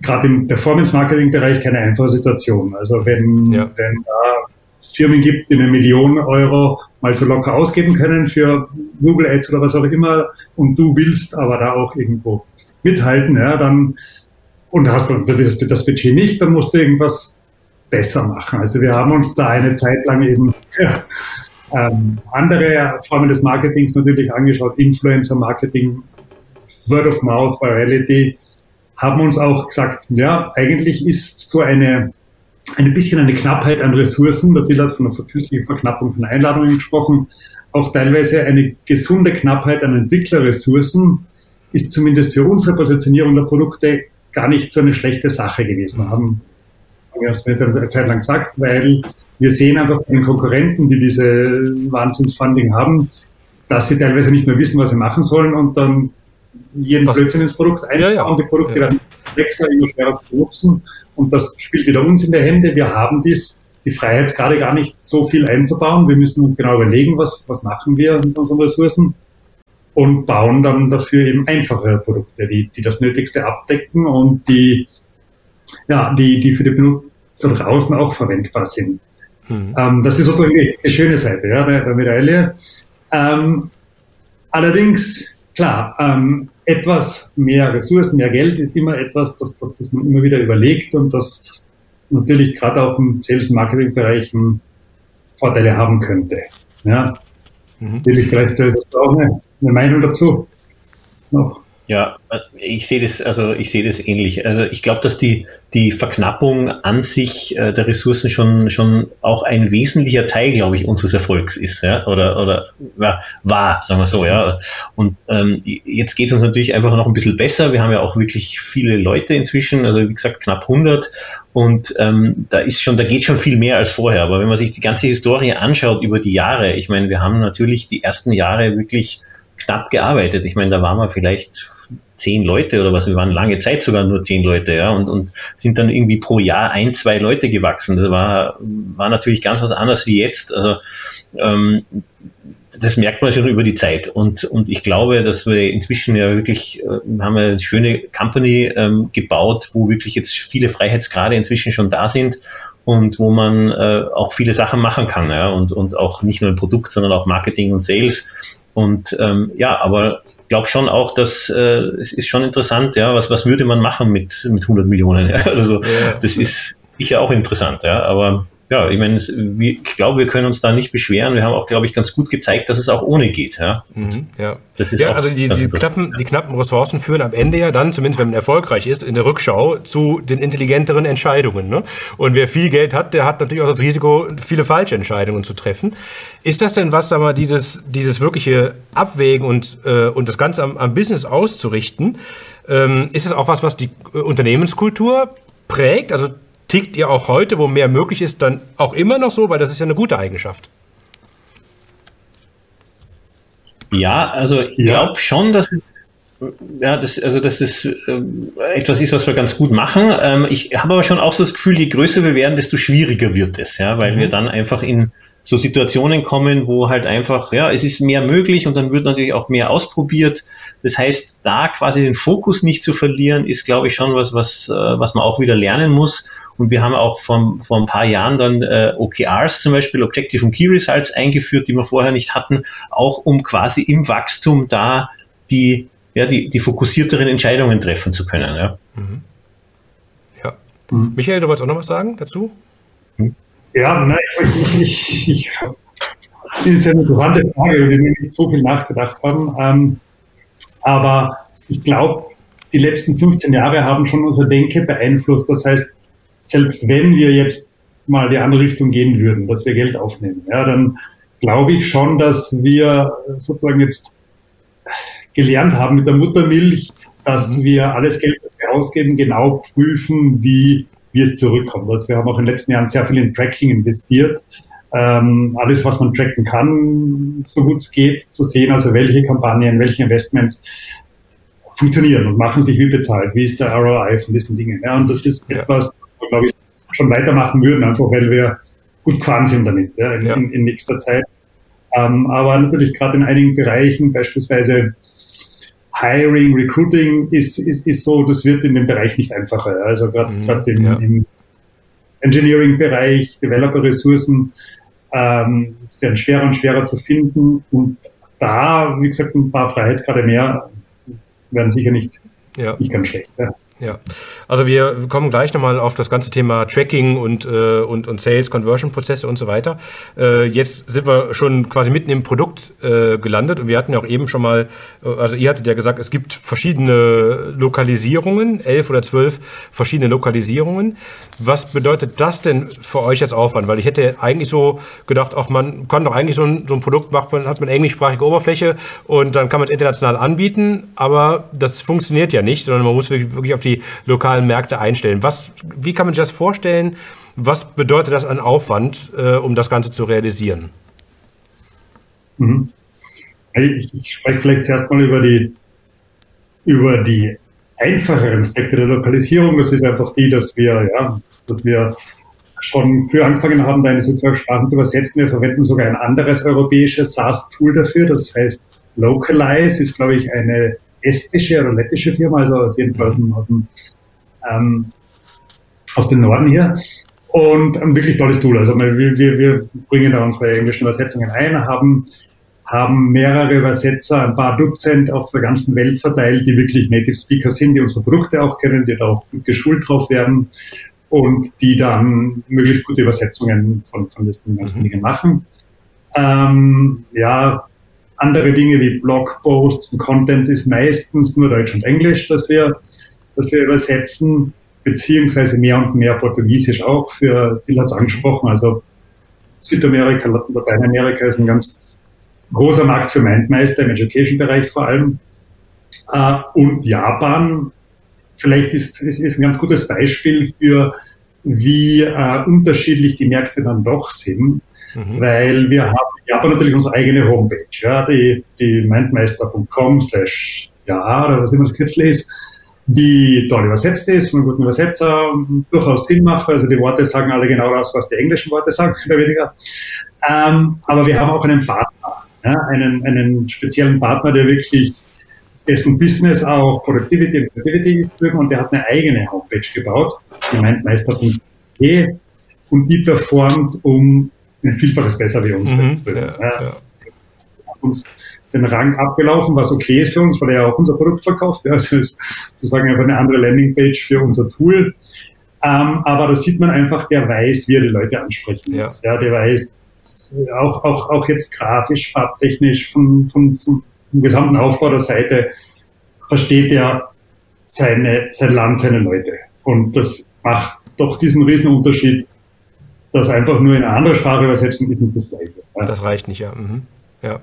gerade im Performance-Marketing-Bereich keine einfache Situation. Also wenn, ja. wenn da Firmen gibt, die eine Million Euro mal so locker ausgeben können für Google Ads oder was auch immer und du willst aber da auch irgendwo mithalten, ja, dann und hast du das, das Budget nicht, dann musst du irgendwas besser machen. Also wir haben uns da eine Zeit lang eben ja, ähm, andere Formen des Marketings natürlich angeschaut, Influencer-Marketing, Word of Mouth, Virality, haben uns auch gesagt, ja, eigentlich ist so eine ein bisschen eine Knappheit an Ressourcen. Der Bill hat von einer künstlichen Verknappung von Einladungen gesprochen. Auch teilweise eine gesunde Knappheit an Entwicklerressourcen ist zumindest für unsere Positionierung der Produkte gar nicht so eine schlechte Sache gewesen. Haben wir es eine Zeit lang gesagt, weil wir sehen einfach bei den Konkurrenten, die diese Wahnsinnsfunding haben, dass sie teilweise nicht mehr wissen, was sie machen sollen und dann jeden was? Blödsinn ins Produkt einbauen, ja, ja. die Produkte ja. dann komplexer, immer schwerer zu nutzen. Und das spielt wieder uns in der Hände. Wir haben dies, die Freiheit gerade gar nicht so viel einzubauen. Wir müssen uns genau überlegen, was, was machen wir mit unseren Ressourcen und bauen dann dafür eben einfachere Produkte, die, die das Nötigste abdecken und die, ja, die, die für die Benutzer draußen auch verwendbar sind. Mhm. Ähm, das ist sozusagen die, die schöne Seite ja, der, der Medaille. Ähm, allerdings, klar, ähm, etwas mehr Ressourcen, mehr Geld ist immer etwas, das, das, das man immer wieder überlegt und das natürlich gerade auch im Sales- und Marketing-Bereichen Vorteile haben könnte. Ja. Mhm. Will ich vielleicht äh, das auch eine, eine Meinung dazu noch? Ja, ich sehe das, also ich sehe das ähnlich. Also ich glaube, dass die, die Verknappung an sich äh, der Ressourcen schon, schon auch ein wesentlicher Teil, glaube ich, unseres Erfolgs ist, ja, oder, oder ja, war, sagen wir so, ja. Und ähm, jetzt geht es uns natürlich einfach noch ein bisschen besser. Wir haben ja auch wirklich viele Leute inzwischen, also wie gesagt, knapp 100 und ähm, da ist schon, da geht schon viel mehr als vorher. Aber wenn man sich die ganze Historie anschaut über die Jahre, ich meine, wir haben natürlich die ersten Jahre wirklich knapp gearbeitet. Ich meine, da waren wir vielleicht zehn Leute oder was, wir waren lange Zeit sogar nur zehn Leute, ja, und, und sind dann irgendwie pro Jahr ein, zwei Leute gewachsen. Das war, war natürlich ganz was anderes wie jetzt. Also ähm, das merkt man schon über die Zeit. Und, und ich glaube, dass wir inzwischen ja wirklich, äh, haben wir eine schöne Company ähm, gebaut, wo wirklich jetzt viele Freiheitsgrade inzwischen schon da sind und wo man äh, auch viele Sachen machen kann. Ja? Und, und auch nicht nur im Produkt, sondern auch Marketing und Sales. Und ähm, ja, aber ich glaube schon auch, dass äh, es ist schon interessant, ja, was, was würde man machen mit, mit 100 Millionen? Ja? Also ja. das ist sicher auch interessant, ja, aber ja, ich meine, ich glaube, wir können uns da nicht beschweren. Wir haben auch, glaube ich, ganz gut gezeigt, dass es auch ohne geht. Ja, mhm, ja. ja also die, die, knappen, die knappen Ressourcen führen am Ende ja dann, zumindest wenn man erfolgreich ist, in der Rückschau zu den intelligenteren Entscheidungen. Ne? Und wer viel Geld hat, der hat natürlich auch das Risiko, viele falsche Entscheidungen zu treffen. Ist das denn was, sag mal, dieses, dieses wirkliche Abwägen und, äh, und das Ganze am, am Business auszurichten? Ähm, ist es auch was, was die äh, Unternehmenskultur prägt? Also tickt ihr auch heute, wo mehr möglich ist, dann auch immer noch so? Weil das ist ja eine gute Eigenschaft. Ja, also ich ja. glaube schon, dass ja, das, also dass das äh, etwas ist, was wir ganz gut machen. Ähm, ich habe aber schon auch so das Gefühl, je größer wir werden, desto schwieriger wird es, ja, weil mhm. wir dann einfach in so Situationen kommen, wo halt einfach, ja, es ist mehr möglich und dann wird natürlich auch mehr ausprobiert. Das heißt, da quasi den Fokus nicht zu verlieren, ist, glaube ich, schon was, was, äh, was man auch wieder lernen muss. Und wir haben auch vor, vor ein paar Jahren dann äh, OKRs zum Beispiel, Objective und Key Results eingeführt, die wir vorher nicht hatten, auch um quasi im Wachstum da die, ja, die, die fokussierteren Entscheidungen treffen zu können. Ja. Mhm. ja. Mhm. Michael, du wolltest auch noch was sagen dazu? Ja, nein, ich, ich, ich, ich das ist ja eine interessante Frage, über die wir nicht so viel nachgedacht haben. Ähm, aber ich glaube, die letzten 15 Jahre haben schon unsere Denke beeinflusst. Das heißt, selbst wenn wir jetzt mal die andere Richtung gehen würden, dass wir Geld aufnehmen, ja, dann glaube ich schon, dass wir sozusagen jetzt gelernt haben mit der Muttermilch, dass mhm. wir alles Geld, das wir ausgeben, genau prüfen, wie, wie es zurückkommt. Also wir haben auch in den letzten Jahren sehr viel in Tracking investiert. Ähm, alles, was man tracken kann, so gut es geht, zu sehen, also welche Kampagnen, welche Investments funktionieren und machen sich wie bezahlt, wie ist der ROI von diesen Dingen. Ja, und das ist etwas, glaube ich, schon weitermachen würden, einfach weil wir gut gefahren sind damit ja, in, ja. in, in nächster Zeit. Ähm, aber natürlich gerade in einigen Bereichen, beispielsweise Hiring, Recruiting, ist, ist, ist so, das wird in dem Bereich nicht einfacher. Also gerade mhm, im, ja. im Engineering-Bereich, Developer-Ressourcen ähm, werden schwerer und schwerer zu finden. Und da, wie gesagt, ein paar Freiheitsgrade mehr werden sicher nicht, ja. nicht ganz schlecht. Ja. Ja, also wir kommen gleich nochmal auf das ganze Thema Tracking und, äh, und, und Sales, Conversion-Prozesse und so weiter. Äh, jetzt sind wir schon quasi mitten im Produkt äh, gelandet und wir hatten ja auch eben schon mal, äh, also ihr hattet ja gesagt, es gibt verschiedene Lokalisierungen, elf oder zwölf verschiedene Lokalisierungen. Was bedeutet das denn für euch als Aufwand? Weil ich hätte eigentlich so gedacht, auch man kann doch eigentlich so ein, so ein Produkt machen, hat man englischsprachige Oberfläche und dann kann man es international anbieten, aber das funktioniert ja nicht, sondern man muss wirklich auf die die lokalen Märkte einstellen. Was, wie kann man sich das vorstellen? Was bedeutet das an Aufwand, äh, um das Ganze zu realisieren? Mhm. Ich, ich spreche vielleicht zuerst mal über die, über die einfacheren Aspekte der Lokalisierung. Das ist einfach die, dass wir, ja, dass wir schon früh angefangen haben, deine Sprachen zu übersetzen. Wir verwenden sogar ein anderes europäisches SaaS-Tool dafür. Das heißt Localize ist, glaube ich, eine estische oder lettische Firma, also auf jeden Fall aus dem, aus dem, ähm, aus dem Norden hier. Und ein wirklich tolles Tool. Also wir, wir, wir bringen da unsere englischen Übersetzungen ein, haben, haben mehrere Übersetzer, ein paar Dutzend auf der ganzen Welt verteilt, die wirklich Native Speaker sind, die unsere Produkte auch kennen, die da auch gut geschult drauf werden und die dann möglichst gute Übersetzungen von, von diesen ganzen mhm. Dingen machen. Ähm, ja, andere Dinge wie Blogposts und Content ist meistens nur Deutsch und Englisch, dass wir, dass wir übersetzen, beziehungsweise mehr und mehr Portugiesisch auch. Für Dill hat es angesprochen, also Südamerika, Lateinamerika ist ein ganz großer Markt für Mindmeister im Education-Bereich vor allem. Äh, und Japan, vielleicht ist, ist, ist ein ganz gutes Beispiel für, wie äh, unterschiedlich die Märkte dann doch sind, mhm. weil wir haben Japan natürlich unsere eigene Homepage, ja, die, die mindmeister.com slash ja, oder was immer das Kürzel ist, die toll übersetzt ist, von einem guten Übersetzer, durchaus Sinn macht, also die Worte sagen alle genau das, was die englischen Worte sagen, mehr oder weniger. Ähm, aber wir haben auch einen Partner, ja, einen, einen speziellen Partner, der wirklich dessen Business auch Productivity und Productivity ist und der hat eine eigene Homepage gebaut, die mindmeister.de und die performt um ein Vielfaches besser wie uns. Mhm, ja, ja. Uns den Rang abgelaufen, was okay ist für uns, weil er ja auch unser Produkt verkauft. Ja, also ist sozusagen einfach eine andere Landingpage für unser Tool. Ähm, aber da sieht man einfach, der weiß, wie er die Leute ansprechen muss. Ja, ja der weiß auch, auch, auch jetzt grafisch, farbtechnisch, vom, vom, vom gesamten Aufbau der Seite versteht er seine, sein Land, seine Leute. Und das macht doch diesen Riesenunterschied, dass einfach nur in einer anderen Sprache übersetzen ist nicht das Gleiche. Ja. Das reicht nicht, ja. Mhm. ja.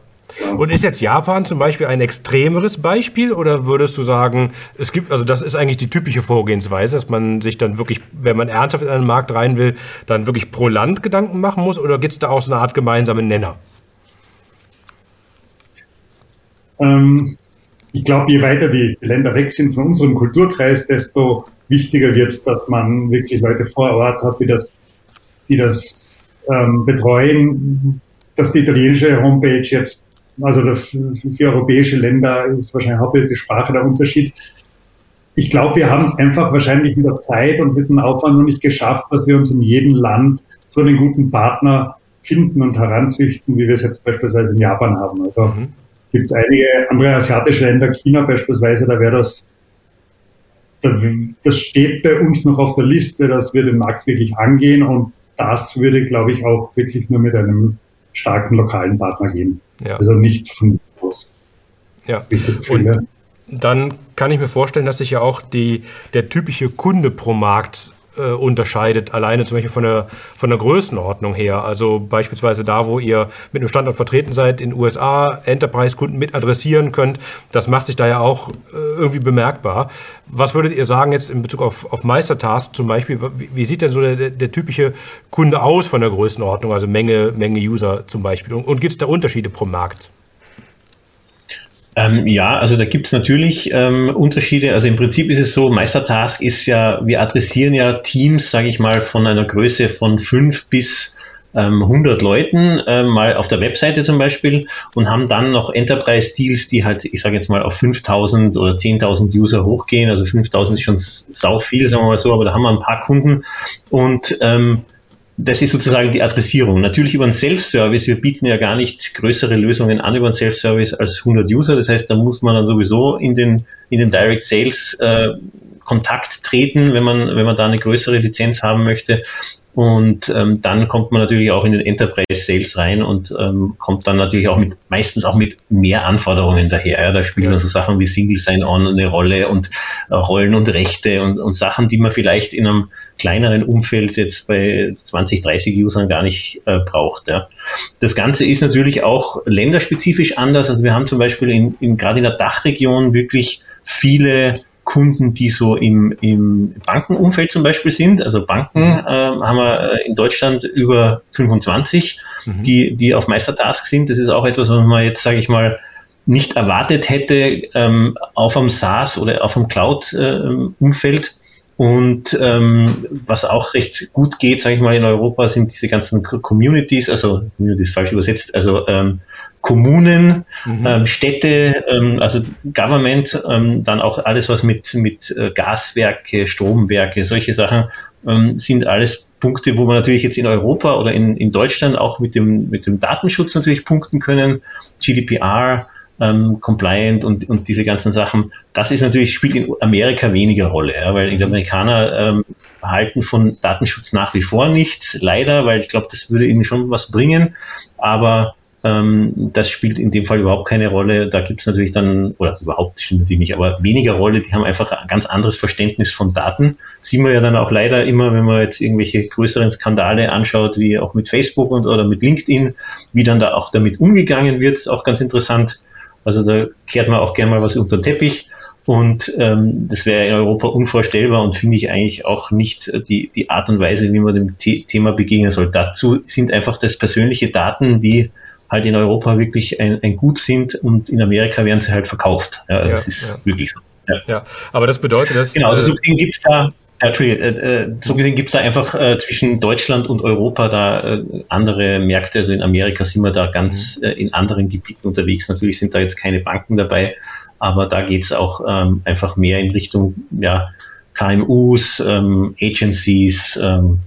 Und ist jetzt Japan zum Beispiel ein extremeres Beispiel oder würdest du sagen, es gibt, also das ist eigentlich die typische Vorgehensweise, dass man sich dann wirklich, wenn man ernsthaft in einen Markt rein will, dann wirklich pro Land Gedanken machen muss oder gibt es da auch so eine Art gemeinsamen Nenner? Ähm, ich glaube, je weiter die Länder weg sind von unserem Kulturkreis, desto wichtiger wird es, dass man wirklich Leute vor Ort hat, die das, die das ähm, betreuen, dass die italienische Homepage jetzt also für europäische Länder ist wahrscheinlich hauptsächlich die Sprache der Unterschied. Ich glaube, wir haben es einfach wahrscheinlich mit der Zeit und mit dem Aufwand noch nicht geschafft, dass wir uns in jedem Land so einen guten Partner finden und heranzüchten, wie wir es jetzt beispielsweise in Japan haben. Also mhm. gibt es einige andere asiatische Länder, China beispielsweise, da wäre das, das steht bei uns noch auf der Liste, dass wir den Markt wirklich angehen und das würde, glaube ich, auch wirklich nur mit einem starken lokalen Partner gehen. Ja. Also nicht von aus. Ja. Und dann kann ich mir vorstellen, dass sich ja auch die, der typische Kunde pro Markt äh, unterscheidet, alleine zum Beispiel von der, von der Größenordnung her. Also beispielsweise da, wo ihr mit einem Standort vertreten seid, in USA Enterprise-Kunden mit adressieren könnt, das macht sich da ja auch äh, irgendwie bemerkbar. Was würdet ihr sagen jetzt in Bezug auf, auf Meistertask zum Beispiel? Wie, wie sieht denn so der, der, der, typische Kunde aus von der Größenordnung, also Menge, Menge User zum Beispiel? Und, und gibt es da Unterschiede pro Markt? Ähm, ja, also da gibt es natürlich ähm, Unterschiede. Also im Prinzip ist es so, Meistertask ist ja, wir adressieren ja Teams, sage ich mal, von einer Größe von fünf bis ähm, 100 Leuten, äh, mal auf der Webseite zum Beispiel, und haben dann noch Enterprise-Deals, die halt, ich sage jetzt mal, auf 5000 oder 10.000 User hochgehen. Also 5000 ist schon sau viel, sagen wir mal so, aber da haben wir ein paar Kunden. Und ähm, das ist sozusagen die Adressierung. Natürlich über einen Self-Service. Wir bieten ja gar nicht größere Lösungen an über einen Self-Service als 100 User. Das heißt, da muss man dann sowieso in den, in den Direct Sales äh, Kontakt treten, wenn man, wenn man da eine größere Lizenz haben möchte. Und ähm, dann kommt man natürlich auch in den Enterprise Sales rein und ähm, kommt dann natürlich auch mit, meistens auch mit mehr Anforderungen daher. Ja. Da spielen ja. dann so Sachen wie Single Sign-On eine Rolle und äh, Rollen und Rechte und, und Sachen, die man vielleicht in einem kleineren Umfeld jetzt bei 20, 30 Usern gar nicht äh, braucht. Ja. Das Ganze ist natürlich auch länderspezifisch anders. Also wir haben zum Beispiel in, in gerade in der Dachregion wirklich viele Kunden, die so im, im Bankenumfeld zum Beispiel sind. Also Banken äh, haben wir äh, in Deutschland über 25, mhm. die, die auf Meistertask sind. Das ist auch etwas, was man jetzt, sage ich mal, nicht erwartet hätte ähm, auf einem SaaS oder auf einem Cloud-Umfeld. Und ähm, was auch recht gut geht, sage ich mal, in Europa sind diese ganzen Communities, also Communities falsch übersetzt, also ähm, Kommunen, mhm. ähm, Städte, ähm, also Government, ähm, dann auch alles, was mit, mit äh, Gaswerke, Stromwerke, solche Sachen, ähm, sind alles Punkte, wo wir natürlich jetzt in Europa oder in, in Deutschland auch mit dem, mit dem Datenschutz natürlich punkten können. GDPR, ähm, compliant und, und diese ganzen Sachen. Das ist natürlich, spielt in Amerika weniger Rolle, ja, weil die. Amerikaner ähm, halten von Datenschutz nach wie vor nichts, leider, weil ich glaube, das würde ihnen schon was bringen. Aber ähm, das spielt in dem Fall überhaupt keine Rolle. Da gibt es natürlich dann, oder überhaupt stimmt natürlich nicht, aber weniger Rolle, die haben einfach ein ganz anderes Verständnis von Daten. Sieht man ja dann auch leider immer, wenn man jetzt irgendwelche größeren Skandale anschaut, wie auch mit Facebook und oder mit LinkedIn, wie dann da auch damit umgegangen wird, ist auch ganz interessant. Also da kehrt man auch gerne mal was unter den Teppich. Und ähm, das wäre in Europa unvorstellbar und finde ich eigentlich auch nicht die, die Art und Weise, wie man dem The Thema begegnen soll. Dazu sind einfach das persönliche Daten, die halt in Europa wirklich ein, ein Gut sind und in Amerika werden sie halt verkauft. Ja, das ist ja. wirklich so. Ja. ja. aber das bedeutet, dass. Genau, also so gesehen gibt es da, äh, äh, so gesehen gibt da einfach äh, zwischen Deutschland und Europa da äh, andere Märkte. Also in Amerika sind wir da ganz mhm. äh, in anderen Gebieten unterwegs. Natürlich sind da jetzt keine Banken dabei, aber da geht es auch ähm, einfach mehr in Richtung ja, KMUs, ähm, Agencies, ähm,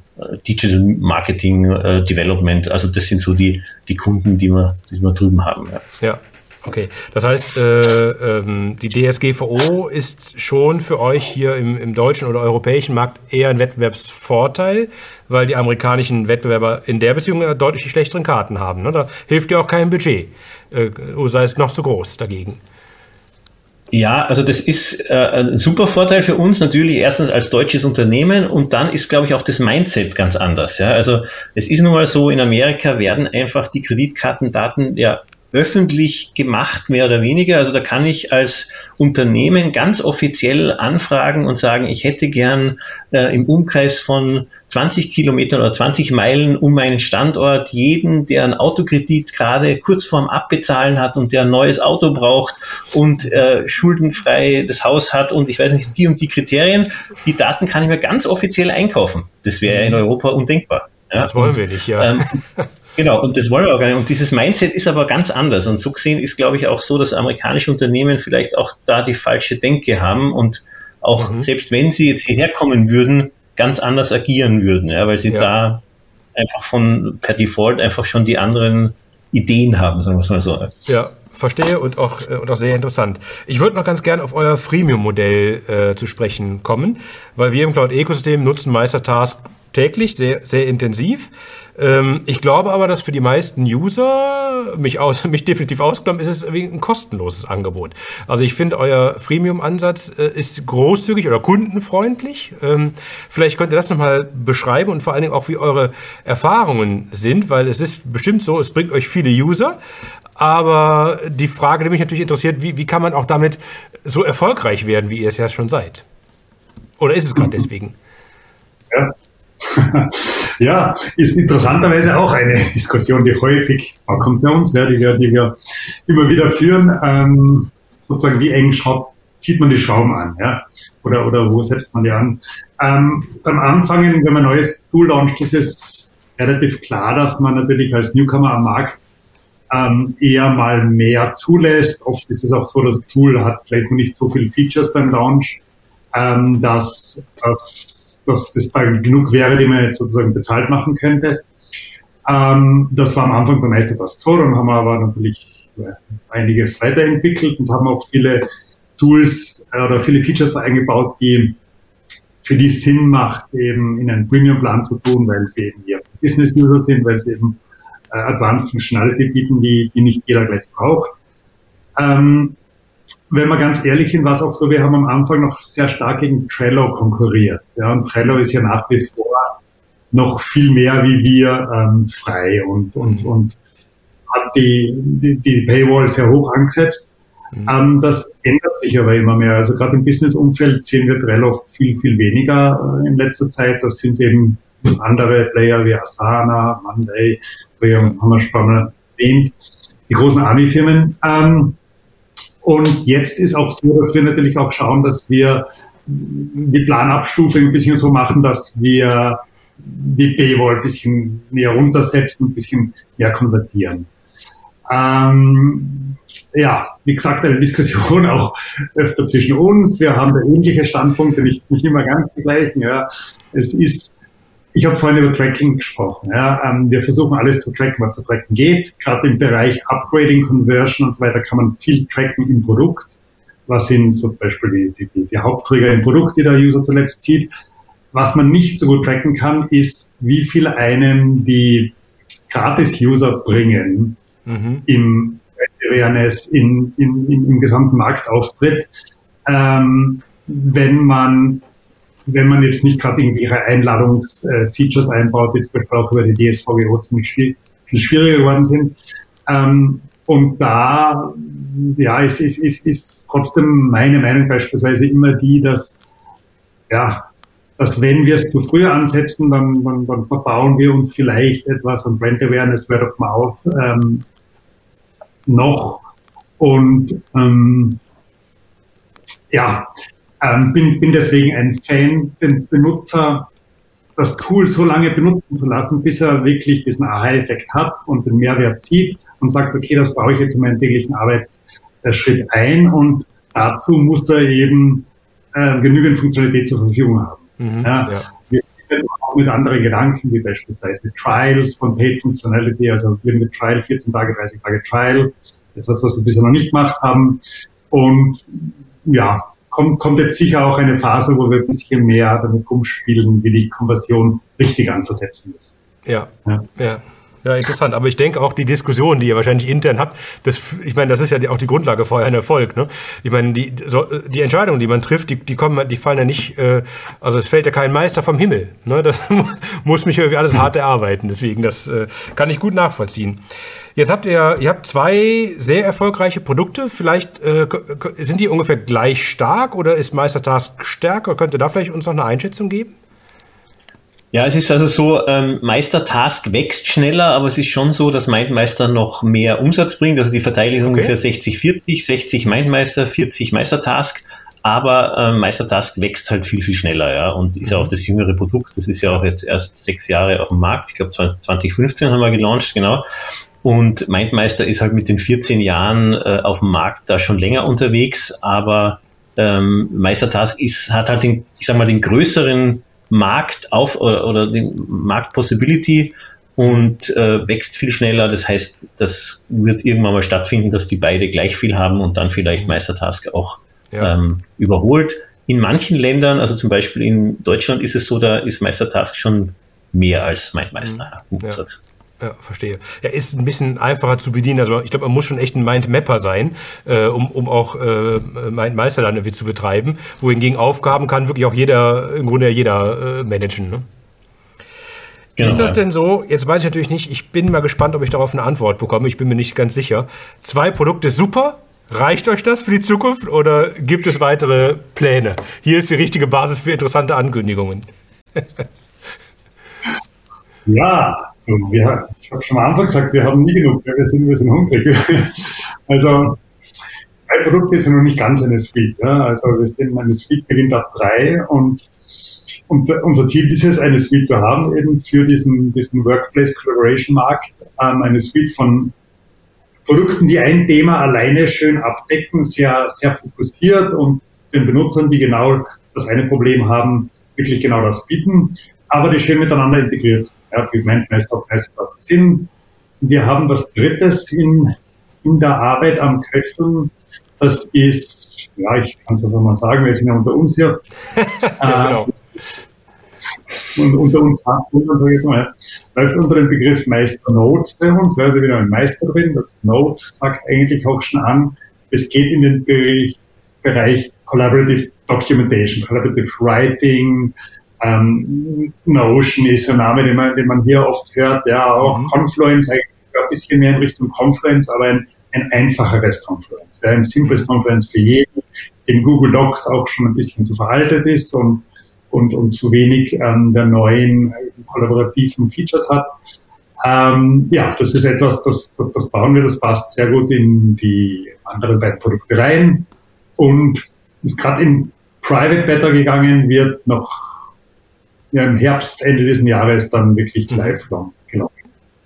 Digital Marketing äh, Development. Also das sind so die, die Kunden, die wir, die wir drüben haben. Ja. ja. Okay, das heißt, äh, ähm, die DSGVO ist schon für euch hier im, im, deutschen oder europäischen Markt eher ein Wettbewerbsvorteil, weil die amerikanischen Wettbewerber in der Beziehung deutlich die schlechteren Karten haben. Ne? Da hilft ja auch kein Budget, äh, sei es noch so groß dagegen. Ja, also das ist äh, ein super Vorteil für uns natürlich erstens als deutsches Unternehmen und dann ist, glaube ich, auch das Mindset ganz anders. Ja? Also es ist nun mal so, in Amerika werden einfach die Kreditkartendaten ja öffentlich gemacht, mehr oder weniger. Also da kann ich als Unternehmen ganz offiziell anfragen und sagen, ich hätte gern äh, im Umkreis von 20 Kilometern oder 20 Meilen um meinen Standort jeden, der einen Autokredit gerade kurz vorm Abbezahlen hat und der ein neues Auto braucht und äh, schuldenfrei das Haus hat und ich weiß nicht, die und die Kriterien, die Daten kann ich mir ganz offiziell einkaufen. Das wäre in Europa undenkbar. Ja, das wollen wir nicht, ja. Ähm, genau, und das wollen wir auch gar nicht. Und dieses Mindset ist aber ganz anders. Und so gesehen ist, glaube ich, auch so, dass amerikanische Unternehmen vielleicht auch da die falsche Denke haben und auch, mhm. selbst wenn sie jetzt hierher kommen würden, ganz anders agieren würden, ja, weil sie ja. da einfach von per Default einfach schon die anderen Ideen haben, sagen wir es mal so. Ja, verstehe und auch, äh, und auch sehr interessant. Ich würde noch ganz gerne auf euer Freemium-Modell äh, zu sprechen kommen, weil wir im Cloud-Ökosystem nutzen Meistertask täglich, sehr, sehr intensiv. Ähm, ich glaube aber, dass für die meisten User, mich, aus, mich definitiv ausgenommen, ist es ein kostenloses Angebot. Also ich finde, euer Freemium-Ansatz äh, ist großzügig oder kundenfreundlich. Ähm, vielleicht könnt ihr das nochmal beschreiben und vor allen Dingen auch, wie eure Erfahrungen sind, weil es ist bestimmt so, es bringt euch viele User. Aber die Frage, die mich natürlich interessiert, wie, wie kann man auch damit so erfolgreich werden, wie ihr es ja schon seid? Oder ist es gerade deswegen? Ja, ja, ist interessanterweise auch eine Diskussion, die häufig kommt bei uns, die, wir, die wir immer wieder führen. Ähm, sozusagen, wie eng schaut, zieht man die Schrauben an, ja? Oder, oder wo setzt man die an? Ähm, beim Anfangen, wenn man ein neues Tool launcht, ist es relativ klar, dass man natürlich als Newcomer am Markt ähm, eher mal mehr zulässt. Oft ist es auch so, das Tool hat vielleicht noch nicht so viele Features beim Launch, ähm, dass, dass dass das da genug wäre, die man jetzt sozusagen bezahlt machen könnte. Ähm, das war am Anfang bei Meisterpass so, dann haben wir aber natürlich äh, einiges weiterentwickelt und haben auch viele Tools äh, oder viele Features eingebaut, die für die Sinn macht, eben in einen Premium-Plan zu tun, weil sie eben eher Business-User sind, weil sie eben äh, Advanced Functionality bieten, die, die nicht jeder gleich braucht. Ähm, wenn wir ganz ehrlich sind, war es auch so, wir haben am Anfang noch sehr stark gegen Trello konkurriert. Ja, und Trello ist ja nach wie vor noch viel mehr wie wir ähm, frei und, und, mhm. und hat die, die, die Paywall sehr hoch angesetzt. Mhm. Ähm, das ändert sich aber immer mehr. Also gerade im Business-Umfeld sehen wir Trello viel, viel weniger äh, in letzter Zeit. Das sind eben andere Player wie Asana, Monday, haben wir schon mal erwähnt, die großen Army-Firmen. Ähm, und jetzt ist auch so, dass wir natürlich auch schauen, dass wir die Planabstufung ein bisschen so machen, dass wir die Paywall ein bisschen mehr runtersetzen, ein bisschen mehr konvertieren. Ähm, ja, wie gesagt, eine Diskussion auch öfter zwischen uns. Wir haben da ähnliche Standpunkte, nicht, nicht immer ganz die gleichen. Ja. Es ist ich habe vorhin über Tracking gesprochen. Ja. Ähm, wir versuchen alles zu tracken, was zu tracken geht. Gerade im Bereich Upgrading, Conversion und so weiter kann man viel tracken im Produkt. Was sind so zum Beispiel die, die, die Hauptträger im Produkt, die der User zuletzt zieht. Was man nicht so gut tracken kann, ist, wie viel einem die Gratis-User bringen mhm. im Awareness, in, in, in, im gesamten Marktauftritt, ähm, wenn man wenn man jetzt nicht gerade irgendwelche Einladungsfeatures einbaut, jetzt beispielsweise auch über die DSVGO ziemlich schwierig, viel schwieriger geworden sind. Ähm, und da, ja, ist, ist, ist, ist trotzdem meine Meinung beispielsweise immer die, dass, ja, dass wenn wir es zu früh ansetzen, dann, dann, dann verbauen wir uns vielleicht etwas an Brand Awareness, Word of Mouth ähm, noch. Und ähm, ja, ähm, bin, bin deswegen ein Fan, den Benutzer das Tool so lange benutzen zu lassen, bis er wirklich diesen Aha-Effekt hat und den Mehrwert sieht und sagt, okay, das baue ich jetzt in meinen täglichen Arbeitsschritt ein und dazu muss er eben äh, genügend Funktionalität zur Verfügung haben. Mhm, ja. Ja. Wir auch mit anderen Gedanken, wie beispielsweise Trials von Paid Functionality, also wir mit Trial 14 Tage, 30 Tage Trial, etwas, was wir bisher noch nicht gemacht haben. Und ja, kommt, kommt jetzt sicher auch eine Phase, wo wir ein bisschen mehr damit rumspielen, wie die Konversion richtig anzusetzen ist. Ja, ja. ja. Ja, interessant. Aber ich denke auch die Diskussion, die ihr wahrscheinlich intern habt, das, ich meine, das ist ja auch die Grundlage für einen Erfolg. Ne? Ich meine, die, so, die Entscheidungen, die man trifft, die, die kommen, die fallen ja nicht, äh, also es fällt ja kein Meister vom Himmel. Ne? Das muss mich irgendwie alles hart erarbeiten. Deswegen, das äh, kann ich gut nachvollziehen. Jetzt habt ihr, ihr habt zwei sehr erfolgreiche Produkte. Vielleicht äh, sind die ungefähr gleich stark oder ist Meistertask stärker? Könnt ihr da vielleicht uns noch eine Einschätzung geben? Ja, es ist also so, ähm, Meister-Task wächst schneller, aber es ist schon so, dass MindMeister noch mehr Umsatz bringt. Also die Verteilung ist okay. ungefähr 60-40, 60 MindMeister, 40 Meister-Task. Aber ähm, Meister-Task wächst halt viel, viel schneller, ja. Und ist ja auch das jüngere Produkt. Das ist ja auch jetzt erst sechs Jahre auf dem Markt. Ich glaube 2015 haben wir gelauncht, genau. Und MindMeister ist halt mit den 14 Jahren äh, auf dem Markt da schon länger unterwegs, aber ähm, Meistertask ist, hat halt den, ich sag mal, den größeren Markt auf oder, oder den Markt Possibility und äh, wächst viel schneller. Das heißt, das wird irgendwann mal stattfinden, dass die beide gleich viel haben und dann vielleicht Meistertask auch ja. ähm, überholt. In manchen Ländern, also zum Beispiel in Deutschland ist es so, da ist Meistertask schon mehr als Mindmeister. Ja. Ja, verstehe. Er ist ein bisschen einfacher zu bedienen. Also ich glaube, man muss schon echt ein Mindmapper sein, äh, um, um auch äh, Mindmeister dann irgendwie zu betreiben. Wohingegen Aufgaben kann wirklich auch jeder, im Grunde jeder äh, managen. Ne? Genau, ist das denn so? Jetzt weiß ich natürlich nicht. Ich bin mal gespannt, ob ich darauf eine Antwort bekomme. Ich bin mir nicht ganz sicher. Zwei Produkte super. Reicht euch das für die Zukunft oder gibt es weitere Pläne? Hier ist die richtige Basis für interessante Ankündigungen. ja, wir, ich habe schon am Anfang gesagt, wir haben nie genug, wir sind, wir sind hungrig. also drei Produkte sind noch nicht ganz eine Suite. Ja? Also wir sind, eine Suite beginnt ab drei und, und unser Ziel ist es, eine Suite zu haben, eben für diesen, diesen Workplace Collaboration Markt, ähm, eine Suite von Produkten, die ein Thema alleine schön abdecken, sehr, sehr fokussiert und den Benutzern, die genau das eine Problem haben, wirklich genau das bieten, aber die schön miteinander integriert auf Messklasse sind. Wir haben was Drittes in, in der Arbeit am Köcheln. Das ist, ja, ich kann es einfach mal sagen, wir sind ja unter uns hier. ja, genau. Und unter uns jetzt mal, läuft unter dem Begriff Meister Note bei uns, da ist wieder ein Meister drin. Das Note sagt eigentlich auch schon an, es geht in den Bereich, Bereich Collaborative Documentation, Collaborative Writing, ähm, Notion ist ein Name, den man, den man hier oft hört. Ja, auch mhm. Confluence, eigentlich ein bisschen mehr in Richtung Confluence, aber ein, ein einfacheres Confluence. Ja, ein simples Confluence für jeden, dem Google Docs auch schon ein bisschen zu veraltet ist und, und, und zu wenig ähm, der neuen äh, kollaborativen Features hat. Ähm, ja, das ist etwas, das, das, das bauen wir, das passt sehr gut in die anderen beiden Produkte rein und ist gerade in Private Beta gegangen, wird noch ja, im Herbst, Ende dieses Jahres dann wirklich mhm. live lang gelaufen.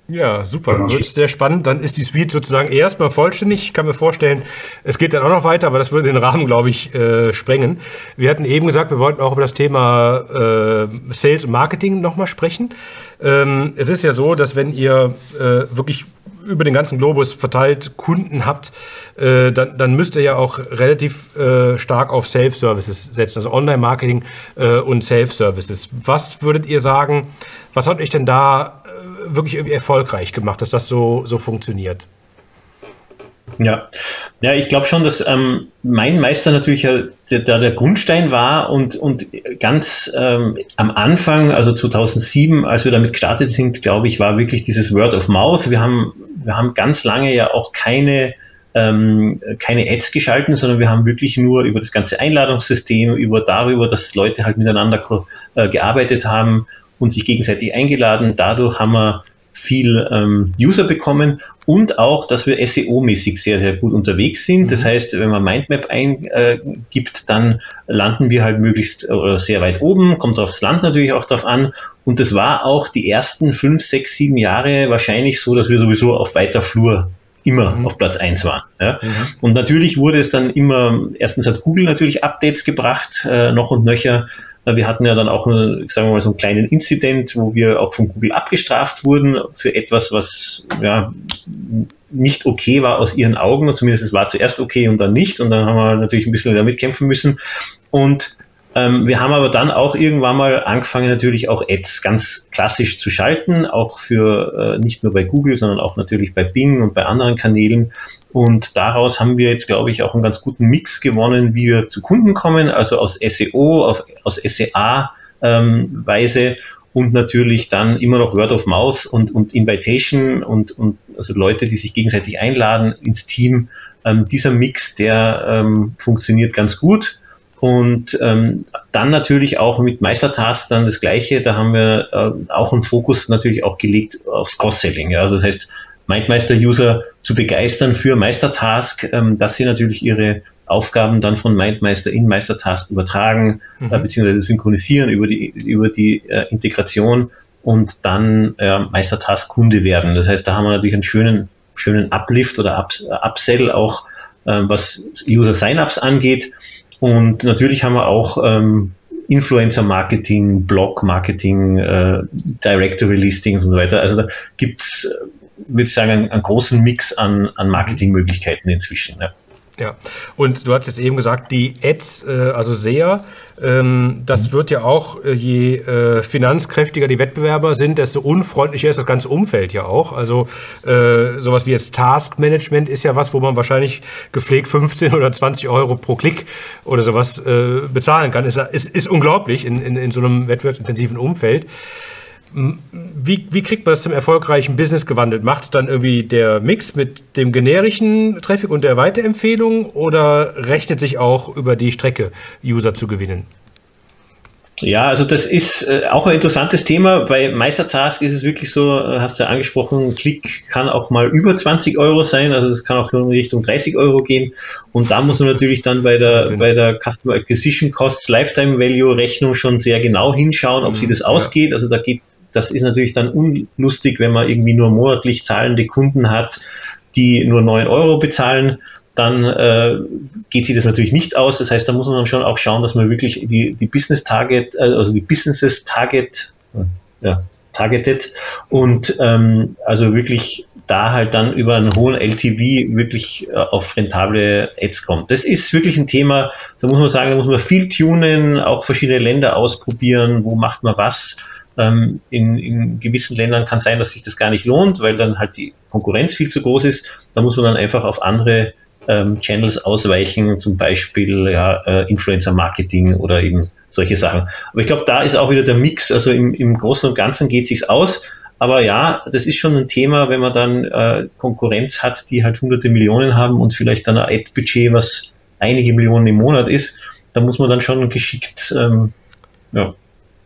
Ja, super. Wird sehr spannend. Dann ist die Suite sozusagen erstmal vollständig. Ich kann mir vorstellen, es geht dann auch noch weiter, aber das würde den Rahmen, glaube ich, äh, sprengen. Wir hatten eben gesagt, wir wollten auch über das Thema äh, Sales und Marketing nochmal sprechen. Ähm, es ist ja so, dass wenn ihr äh, wirklich über den ganzen Globus verteilt Kunden habt, äh, dann, dann müsst ihr ja auch relativ äh, stark auf Self-Services setzen, also Online-Marketing äh, und Self-Services. Was würdet ihr sagen, was hat euch denn da äh, wirklich irgendwie erfolgreich gemacht, dass das so, so funktioniert? Ja, ja, ich glaube schon, dass ähm, mein Meister natürlich der, der, der Grundstein war und, und ganz ähm, am Anfang, also 2007, als wir damit gestartet sind, glaube ich, war wirklich dieses Word of Mouth. Wir haben, wir haben ganz lange ja auch keine ähm, keine Ads geschalten, sondern wir haben wirklich nur über das ganze Einladungssystem, über darüber, dass Leute halt miteinander äh, gearbeitet haben und sich gegenseitig eingeladen. Dadurch haben wir viel ähm, User bekommen und auch, dass wir SEO-mäßig sehr, sehr gut unterwegs sind. Das mhm. heißt, wenn man Mindmap eingibt, dann landen wir halt möglichst äh, sehr weit oben, kommt aufs Land natürlich auch drauf an. Und das war auch die ersten fünf, sechs, sieben Jahre wahrscheinlich so, dass wir sowieso auf weiter Flur immer mhm. auf Platz eins waren. Ja. Mhm. Und natürlich wurde es dann immer, erstens hat Google natürlich Updates gebracht, äh, noch und nöcher, Wir hatten ja dann auch, sagen wir mal, so einen kleinen Incident, wo wir auch von Google abgestraft wurden für etwas, was ja nicht okay war aus ihren Augen. Zumindest es war zuerst okay und dann nicht. Und dann haben wir natürlich ein bisschen damit kämpfen müssen. Und ähm, wir haben aber dann auch irgendwann mal angefangen, natürlich auch Ads ganz klassisch zu schalten, auch für äh, nicht nur bei Google, sondern auch natürlich bei Bing und bei anderen Kanälen. Und daraus haben wir jetzt, glaube ich, auch einen ganz guten Mix gewonnen, wie wir zu Kunden kommen, also aus SEO, auf, aus SEA-Weise ähm, und natürlich dann immer noch Word of Mouth und, und Invitation und, und also Leute, die sich gegenseitig einladen ins Team. Ähm, dieser Mix, der ähm, funktioniert ganz gut. Und ähm, dann natürlich auch mit Meistertask dann das Gleiche. Da haben wir äh, auch einen Fokus natürlich auch gelegt aufs Cross-Selling. Ja. Also das heißt, MindMeister-User zu begeistern für Meistertask, ähm, dass sie natürlich ihre Aufgaben dann von MindMeister in Meistertask übertragen, mhm. äh, beziehungsweise synchronisieren über die, über die äh, Integration und dann äh, Meistertask-Kunde werden. Das heißt, da haben wir natürlich einen schönen, schönen Uplift oder Up, Upsell auch, äh, was User-Sign-Ups angeht. Und natürlich haben wir auch ähm, Influencer-Marketing, Blog-Marketing, äh, Directory-Listings und so weiter. Also da gibt's, äh, würde ich sagen, einen, einen, großen Mix an, an Marketingmöglichkeiten inzwischen. Ja. Ja, und du hast jetzt eben gesagt, die Ads, äh, also SEA, ähm, das wird ja auch, äh, je äh, finanzkräftiger die Wettbewerber sind, desto unfreundlicher ist das ganze Umfeld ja auch. Also äh, sowas wie jetzt Taskmanagement ist ja was, wo man wahrscheinlich gepflegt 15 oder 20 Euro pro Klick oder sowas äh, bezahlen kann. Ist, ist, ist unglaublich in, in, in so einem wettbewerbsintensiven Umfeld. Wie, wie kriegt man das zum erfolgreichen Business gewandelt? Macht es dann irgendwie der Mix mit dem generischen Traffic und der Weiterempfehlung oder rechnet sich auch über die Strecke User zu gewinnen? Ja, also das ist äh, auch ein interessantes Thema. Bei Meistertask ist es wirklich so, äh, hast du ja angesprochen, Klick kann auch mal über 20 Euro sein, also es kann auch in Richtung 30 Euro gehen. Und da muss man natürlich dann bei der, bei der Customer Acquisition Costs Lifetime Value Rechnung schon sehr genau hinschauen, ob mhm, sie das ausgeht. Also da geht das ist natürlich dann unlustig, wenn man irgendwie nur monatlich zahlende Kunden hat, die nur 9 Euro bezahlen. Dann äh, geht sich das natürlich nicht aus. Das heißt, da muss man schon auch schauen, dass man wirklich die, die Business Target, äh, also die Businesses Target, ja, targeted und ähm, also wirklich da halt dann über einen hohen LTV wirklich äh, auf rentable Ads kommt. Das ist wirklich ein Thema, da muss man sagen, da muss man viel tunen, auch verschiedene Länder ausprobieren, wo macht man was. Ähm, in, in gewissen Ländern kann sein, dass sich das gar nicht lohnt, weil dann halt die Konkurrenz viel zu groß ist. Da muss man dann einfach auf andere ähm, Channels ausweichen, zum Beispiel ja, äh, Influencer-Marketing oder eben solche Sachen. Aber ich glaube, da ist auch wieder der Mix. Also im, im Großen und Ganzen geht sich's aus. Aber ja, das ist schon ein Thema, wenn man dann äh, Konkurrenz hat, die halt hunderte Millionen haben und vielleicht dann ein Ad-Budget, was einige Millionen im Monat ist, da muss man dann schon geschickt ähm, ja,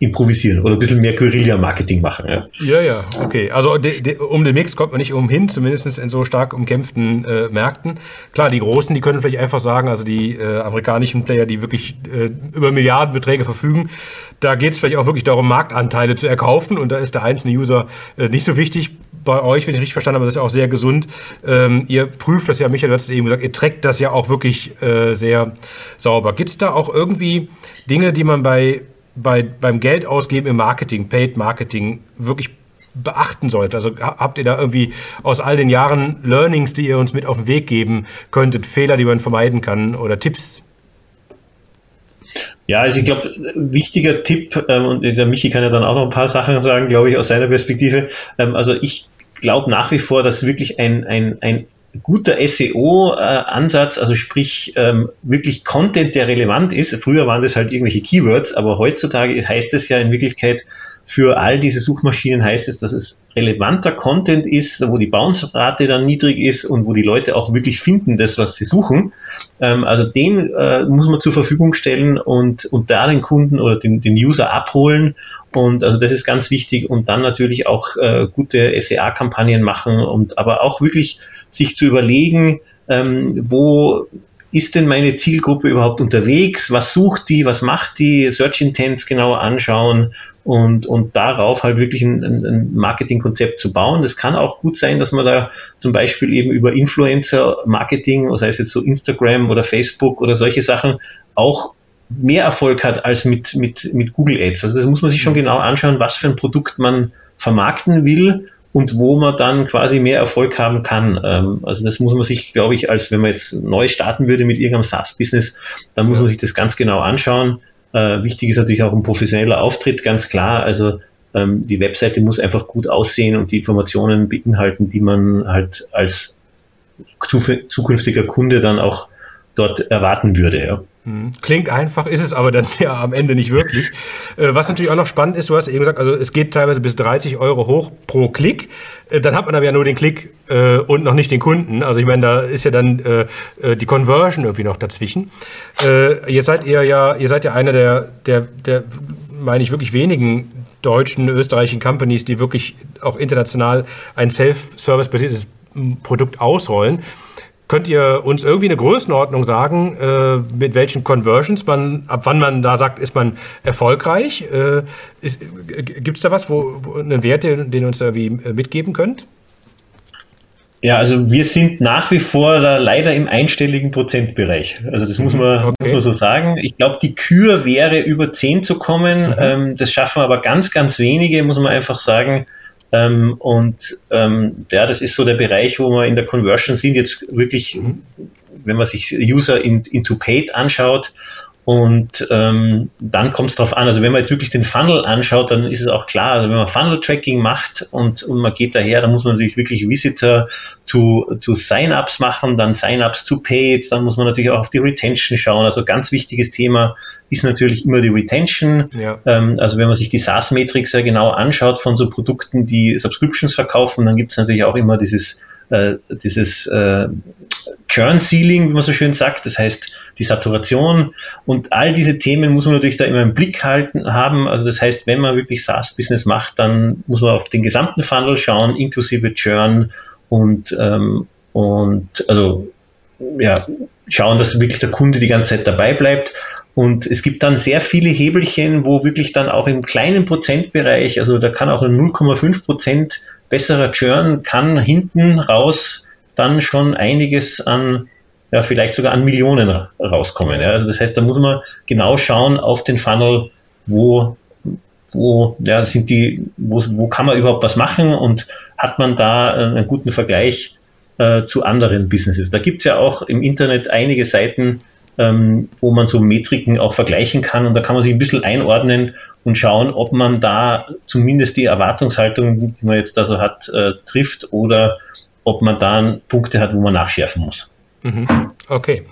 improvisieren oder ein bisschen mehr Guerilla-Marketing machen. Ja, ja, ja okay. Also de, de, um den Mix kommt man nicht umhin, zumindest in so stark umkämpften äh, Märkten. Klar, die Großen, die können vielleicht einfach sagen, also die äh, amerikanischen Player, die wirklich äh, über Milliardenbeträge verfügen, da geht es vielleicht auch wirklich darum, Marktanteile zu erkaufen und da ist der einzelne User äh, nicht so wichtig. Bei euch, wenn ich richtig verstanden habe, das ist ja auch sehr gesund. Ähm, ihr prüft das ja, Michael, du hast es eben gesagt, ihr trägt das ja auch wirklich äh, sehr sauber. Gibt es da auch irgendwie Dinge, die man bei bei, beim Geldausgeben im Marketing, Paid Marketing, wirklich beachten sollte? Also habt ihr da irgendwie aus all den Jahren Learnings, die ihr uns mit auf den Weg geben könntet, Fehler, die man vermeiden kann oder Tipps? Ja, also ich glaube, wichtiger Tipp, ähm, und der Michi kann ja dann auch noch ein paar Sachen sagen, glaube ich, aus seiner Perspektive. Ähm, also ich glaube nach wie vor, dass wirklich ein, ein, ein guter SEO-Ansatz, also sprich ähm, wirklich Content, der relevant ist. Früher waren das halt irgendwelche Keywords, aber heutzutage heißt es ja in Wirklichkeit, für all diese Suchmaschinen heißt es, dass es relevanter Content ist, wo die Bounce-Rate dann niedrig ist und wo die Leute auch wirklich finden, das, was sie suchen. Ähm, also den äh, muss man zur Verfügung stellen und, und da den Kunden oder den, den User abholen. Und also das ist ganz wichtig. Und dann natürlich auch äh, gute SEA-Kampagnen machen und aber auch wirklich sich zu überlegen, ähm, wo ist denn meine Zielgruppe überhaupt unterwegs? Was sucht die? Was macht die? Search Intents genauer anschauen und, und darauf halt wirklich ein, ein Marketingkonzept zu bauen. Das kann auch gut sein, dass man da zum Beispiel eben über Influencer-Marketing, sei es jetzt so Instagram oder Facebook oder solche Sachen, auch mehr Erfolg hat als mit, mit, mit Google Ads. Also das muss man sich schon genau anschauen, was für ein Produkt man vermarkten will und wo man dann quasi mehr Erfolg haben kann. Ähm, also das muss man sich, glaube ich, als wenn man jetzt neu starten würde mit irgendeinem SaaS-Business, dann muss man sich das ganz genau anschauen. Äh, wichtig ist natürlich auch ein professioneller Auftritt, ganz klar. Also ähm, die Webseite muss einfach gut aussehen und die Informationen beinhalten, die man halt als zukünftiger Kunde dann auch dort erwarten würde. Ja. Mhm. Klingt einfach, ist es aber dann ja am Ende nicht wirklich. Äh, was natürlich auch noch spannend ist, du hast eben gesagt, also es geht teilweise bis 30 Euro hoch pro Klick. Äh, dann hat man aber ja nur den Klick äh, und noch nicht den Kunden. Also ich meine, da ist ja dann die Conversion irgendwie noch dazwischen. Jetzt seid ihr ja, ihr seid ja einer der, der, der, meine ich, wirklich wenigen deutschen, österreichischen Companies, die wirklich auch international ein Self-Service-basiertes Produkt ausrollen. Könnt ihr uns irgendwie eine Größenordnung sagen, äh, mit welchen Conversions man, ab wann man da sagt, ist man erfolgreich? Äh, Gibt es da was, wo, wo einen Wert, den, den ihr uns irgendwie äh, mitgeben könnt? Ja, also wir sind nach wie vor da leider im einstelligen Prozentbereich. Also das muss man, okay. muss man so sagen. Ich glaube, die Kür wäre über 10 zu kommen. Mhm. Ähm, das schaffen aber ganz, ganz wenige, muss man einfach sagen. Ähm, und ähm, ja, das ist so der Bereich, wo wir in der Conversion sind, jetzt wirklich, wenn man sich User in, into Paid anschaut, und ähm, dann kommt es darauf an, also wenn man jetzt wirklich den Funnel anschaut, dann ist es auch klar, also wenn man Funnel-Tracking macht und, und man geht daher, dann muss man natürlich wirklich Visitor zu, zu Sign-ups machen, dann Sign-ups zu Paid, dann muss man natürlich auch auf die Retention schauen. Also ganz wichtiges Thema ist natürlich immer die Retention. Ja. Ähm, also wenn man sich die SaaS-Metrics sehr genau anschaut von so Produkten, die Subscriptions verkaufen, dann gibt es natürlich auch immer dieses, äh, dieses äh, Churn-Sealing, wie man so schön sagt. Das heißt, die Saturation und all diese Themen muss man natürlich da immer im Blick halten haben. Also das heißt, wenn man wirklich SaaS-Business macht, dann muss man auf den gesamten Funnel schauen, inklusive Churn und, ähm, und also ja, schauen, dass wirklich der Kunde die ganze Zeit dabei bleibt. Und es gibt dann sehr viele Hebelchen, wo wirklich dann auch im kleinen Prozentbereich, also da kann auch ein 0,5 Prozent besserer Churn, kann hinten raus dann schon einiges an, ja, vielleicht sogar an Millionen rauskommen. Ja. Also das heißt, da muss man genau schauen auf den Funnel, wo, wo, ja, sind die, wo, wo kann man überhaupt was machen und hat man da einen guten Vergleich äh, zu anderen Businesses. Da gibt es ja auch im Internet einige Seiten, ähm, wo man so Metriken auch vergleichen kann und da kann man sich ein bisschen einordnen und schauen, ob man da zumindest die Erwartungshaltung, die man jetzt da so hat, äh, trifft oder ob man da Punkte hat, wo man nachschärfen muss. Mhm. Okay.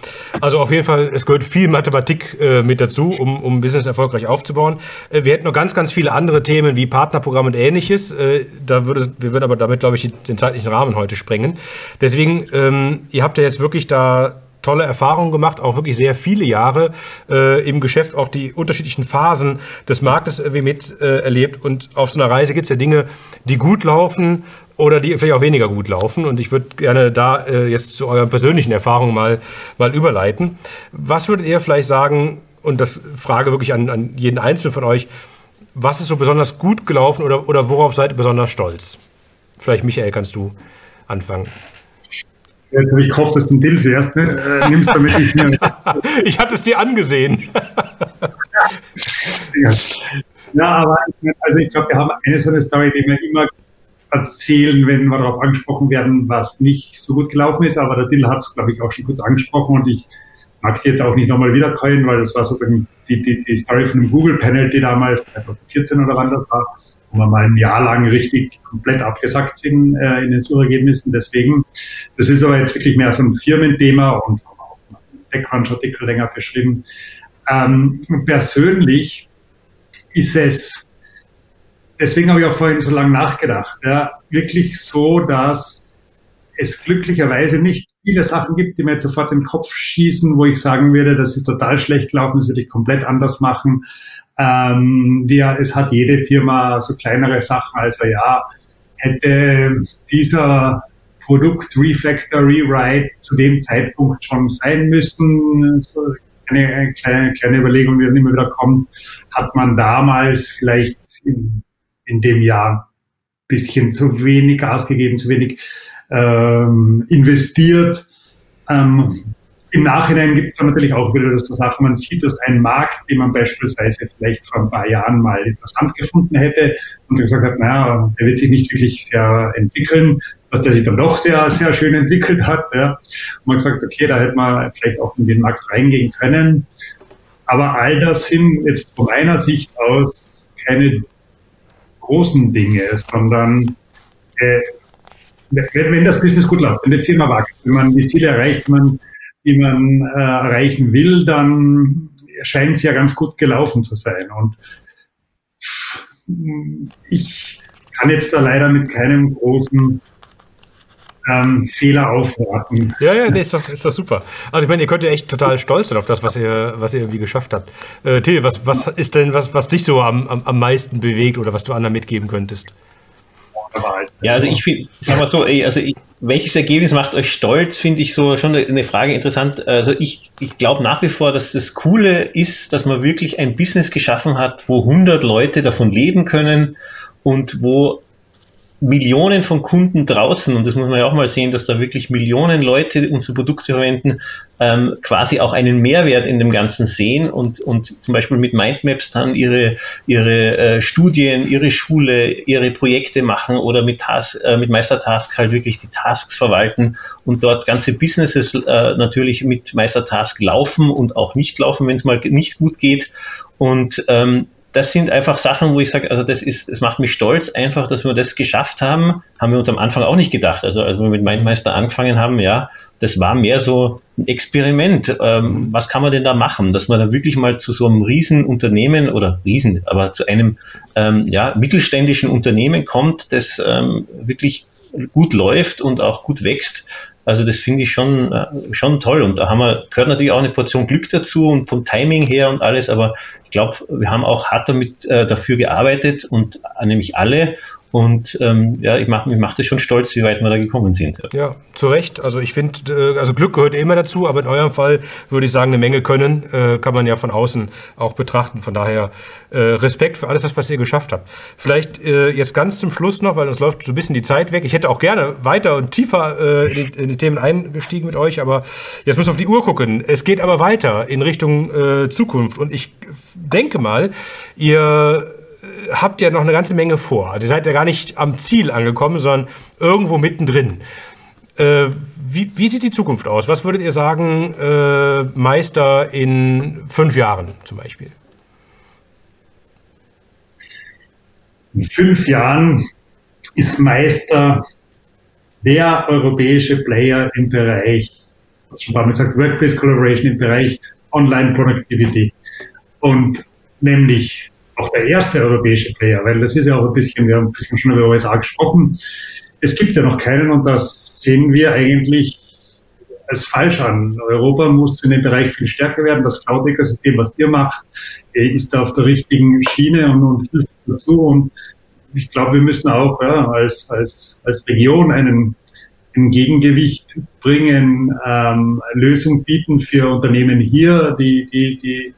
Also auf jeden Fall, es gehört viel Mathematik äh, mit dazu, um, um Business erfolgreich aufzubauen. Äh, wir hätten noch ganz, ganz viele andere Themen wie Partnerprogramm und ähnliches. Äh, da würde, wir würden aber damit, glaube ich, den zeitlichen Rahmen heute sprengen. Deswegen, ähm, ihr habt ja jetzt wirklich da tolle Erfahrungen gemacht, auch wirklich sehr viele Jahre äh, im Geschäft, auch die unterschiedlichen Phasen des Marktes irgendwie mit äh, erlebt. Und auf so einer Reise gibt es ja Dinge, die gut laufen oder die vielleicht auch weniger gut laufen. Und ich würde gerne da äh, jetzt zu euren persönlichen Erfahrungen mal, mal überleiten. Was würdet ihr vielleicht sagen, und das frage wirklich an, an jeden Einzelnen von euch, was ist so besonders gut gelaufen oder, oder worauf seid ihr besonders stolz? Vielleicht, Michael, kannst du anfangen. Jetzt habe ich gehofft, dass du den Bill zuerst ne, äh, nimmst, damit ich mir. ich hatte es dir angesehen. ja. ja, aber also ich glaube, wir haben eine so eine Story, die wir immer erzählen, wenn wir darauf angesprochen werden, was nicht so gut gelaufen ist. Aber der Dill hat es, glaube ich, auch schon kurz angesprochen und ich mag die jetzt auch nicht nochmal wiederkäuen, weil das war sozusagen die, die, die Story von dem Google-Panel, die damals 2014 oder wann das war wo wir mal ein Jahr lang richtig komplett abgesackt sind äh, in den Suchergebnissen. Deswegen, das ist aber jetzt wirklich mehr so ein Firmenthema und auch Background-Artikel länger beschrieben. Ähm, persönlich ist es, deswegen habe ich auch vorhin so lange nachgedacht, ja, wirklich so, dass es glücklicherweise nicht viele Sachen gibt, die mir jetzt sofort in den Kopf schießen, wo ich sagen würde, das ist total schlecht gelaufen, das würde ich komplett anders machen. Ähm, wir, es hat jede Firma so kleinere Sachen, also ja, hätte dieser Produkt Refactor, Rewrite zu dem Zeitpunkt schon sein müssen. So eine kleine, kleine Überlegung, die dann immer wieder kommt, hat man damals vielleicht in, in dem Jahr bisschen zu wenig Gas gegeben, zu wenig ähm, investiert. Ähm, im Nachhinein gibt es dann natürlich auch wieder so Sachen, man sieht, dass ein Markt, den man beispielsweise vielleicht vor ein paar Jahren mal interessant gefunden hätte und gesagt hat, naja, der wird sich nicht wirklich sehr entwickeln, dass der sich dann doch sehr, sehr schön entwickelt hat. Ja. Und man gesagt, okay, da hätte man vielleicht auch in den Markt reingehen können. Aber all das sind jetzt von meiner Sicht aus keine großen Dinge, sondern äh, wenn, wenn das Business gut läuft, wenn die Firma wächst, wenn man die Ziele erreicht, man, die man äh, erreichen will, dann scheint es ja ganz gut gelaufen zu sein. Und ich kann jetzt da leider mit keinem großen ähm, Fehler aufwarten. Ja, ja, nee, ist doch, ist doch super. Also ich meine, ihr könnt ja echt total stolz sein auf das, was ihr, was ihr irgendwie geschafft habt. Äh, Till, was, was ist denn, was, was dich so am, am, am meisten bewegt oder was du anderen mitgeben könntest? Ja, also ich finde, sag mal so, also ich, welches Ergebnis macht euch stolz, finde ich so schon eine Frage interessant. Also ich, ich glaube nach wie vor, dass das Coole ist, dass man wirklich ein Business geschaffen hat, wo 100 Leute davon leben können und wo Millionen von Kunden draußen, und das muss man ja auch mal sehen, dass da wirklich Millionen Leute unsere Produkte verwenden, ähm, quasi auch einen Mehrwert in dem Ganzen sehen und, und zum Beispiel mit Mindmaps dann ihre, ihre äh, Studien, ihre Schule, ihre Projekte machen oder mit, Task, äh, mit Meistertask halt wirklich die Tasks verwalten und dort ganze Businesses äh, natürlich mit Meistertask laufen und auch nicht laufen, wenn es mal nicht gut geht. Und ähm, das sind einfach Sachen, wo ich sage, also das ist, es macht mich stolz, einfach, dass wir das geschafft haben. Haben wir uns am Anfang auch nicht gedacht. Also als wir mit Mindmeister angefangen haben, ja, das war mehr so ein Experiment. Ähm, was kann man denn da machen? Dass man da wirklich mal zu so einem Riesenunternehmen oder Riesen, aber zu einem ähm, ja, mittelständischen Unternehmen kommt, das ähm, wirklich gut läuft und auch gut wächst. Also das finde ich schon, äh, schon toll. Und da haben wir, gehört natürlich auch eine Portion Glück dazu und vom Timing her und alles, aber ich glaube, wir haben auch hart damit äh, dafür gearbeitet und äh, nämlich alle und ähm, ja, ich mache mich macht es schon stolz, wie weit wir da gekommen sind. Ja, zu Recht. Also ich finde, äh, also Glück gehört immer dazu, aber in eurem Fall würde ich sagen, eine Menge können äh, kann man ja von außen auch betrachten. Von daher äh, Respekt für alles das, was ihr geschafft habt. Vielleicht äh, jetzt ganz zum Schluss noch, weil uns läuft so ein bisschen die Zeit weg. Ich hätte auch gerne weiter und tiefer äh, in, die, in, die, Themen eingestiegen mit euch, aber jetzt müssen wir auf die Uhr gucken. Es geht aber weiter in Richtung äh, Zukunft und ich denke mal, ihr habt ja noch eine ganze Menge vor. Also ihr seid ja gar nicht am Ziel angekommen, sondern irgendwo mittendrin. Äh, wie, wie, sieht die Zukunft aus? Was würdet ihr sagen, äh, Meister in fünf Jahren zum Beispiel? In fünf Jahren ist Meister der europäische Player im Bereich, schon ein paar Mal gesagt, Workplace Collaboration im Bereich Online Productivity. Und nämlich auch der erste europäische Player, weil das ist ja auch ein bisschen, wir haben ein bisschen schon über USA gesprochen. Es gibt ja noch keinen und das sehen wir eigentlich als falsch an. Europa muss in dem Bereich viel stärker werden. Das Cloud-Ökosystem, was ihr macht, äh, ist da auf der richtigen Schiene und, und hilft dazu. Und ich glaube, wir müssen auch ja, als, als, als Region einen, ein Gegengewicht bringen, ähm, Lösung bieten für Unternehmen hier, die, die, die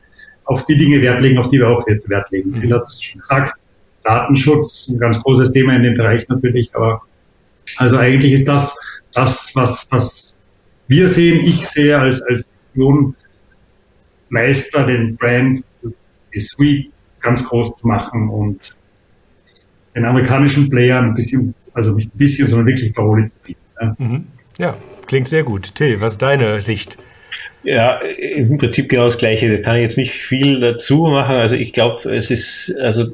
auf die Dinge Wert legen, auf die wir auch Wert legen. Phil hat es schon gesagt. Datenschutz, ein ganz großes Thema in dem Bereich natürlich, aber also eigentlich ist das das, was, was wir sehen, ich sehe als, als Vision Meister, den Brand, die Suite ganz groß zu machen und den amerikanischen Playern ein bisschen, also nicht ein bisschen, sondern wirklich Parole zu bieten. Ja. Mhm. ja, klingt sehr gut. Till, was ist deine Sicht? Ja, im Prinzip genau das Gleiche. Da kann ich jetzt nicht viel dazu machen. Also ich glaube, es ist also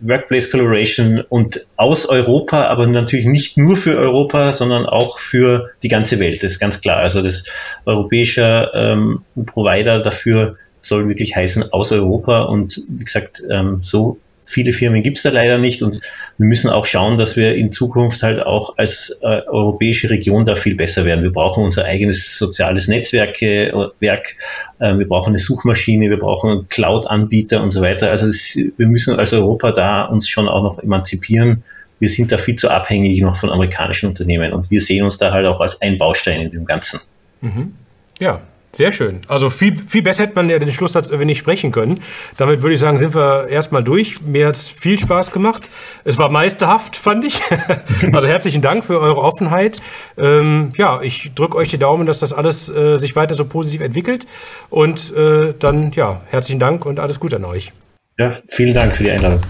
Workplace Collaboration und aus Europa, aber natürlich nicht nur für Europa, sondern auch für die ganze Welt. Das ist ganz klar. Also das europäische ähm, Provider dafür soll wirklich heißen aus Europa und wie gesagt, ähm, so viele Firmen gibt es da leider nicht und wir müssen auch schauen, dass wir in Zukunft halt auch als äh, europäische Region da viel besser werden. Wir brauchen unser eigenes soziales Netzwerk, äh, Werk, äh, wir brauchen eine Suchmaschine, wir brauchen Cloud-Anbieter und so weiter. Also das, wir müssen als Europa da uns schon auch noch emanzipieren. Wir sind da viel zu abhängig noch von amerikanischen Unternehmen und wir sehen uns da halt auch als ein Baustein in dem Ganzen. Mhm. Ja, Sehr schön. Also viel, viel besser hätte man ja den Schlusssatz irgendwie nicht sprechen können. Damit würde ich sagen, sind wir erstmal durch. Mir hat es viel Spaß gemacht. Es war meisterhaft, fand ich. also herzlichen Dank für eure Offenheit. Ähm, ja, ich drücke euch die Daumen, dass das alles äh, sich weiter so positiv entwickelt. Und äh, dann, ja, herzlichen Dank und alles Gute an euch. Ja, vielen Dank für die Einladung.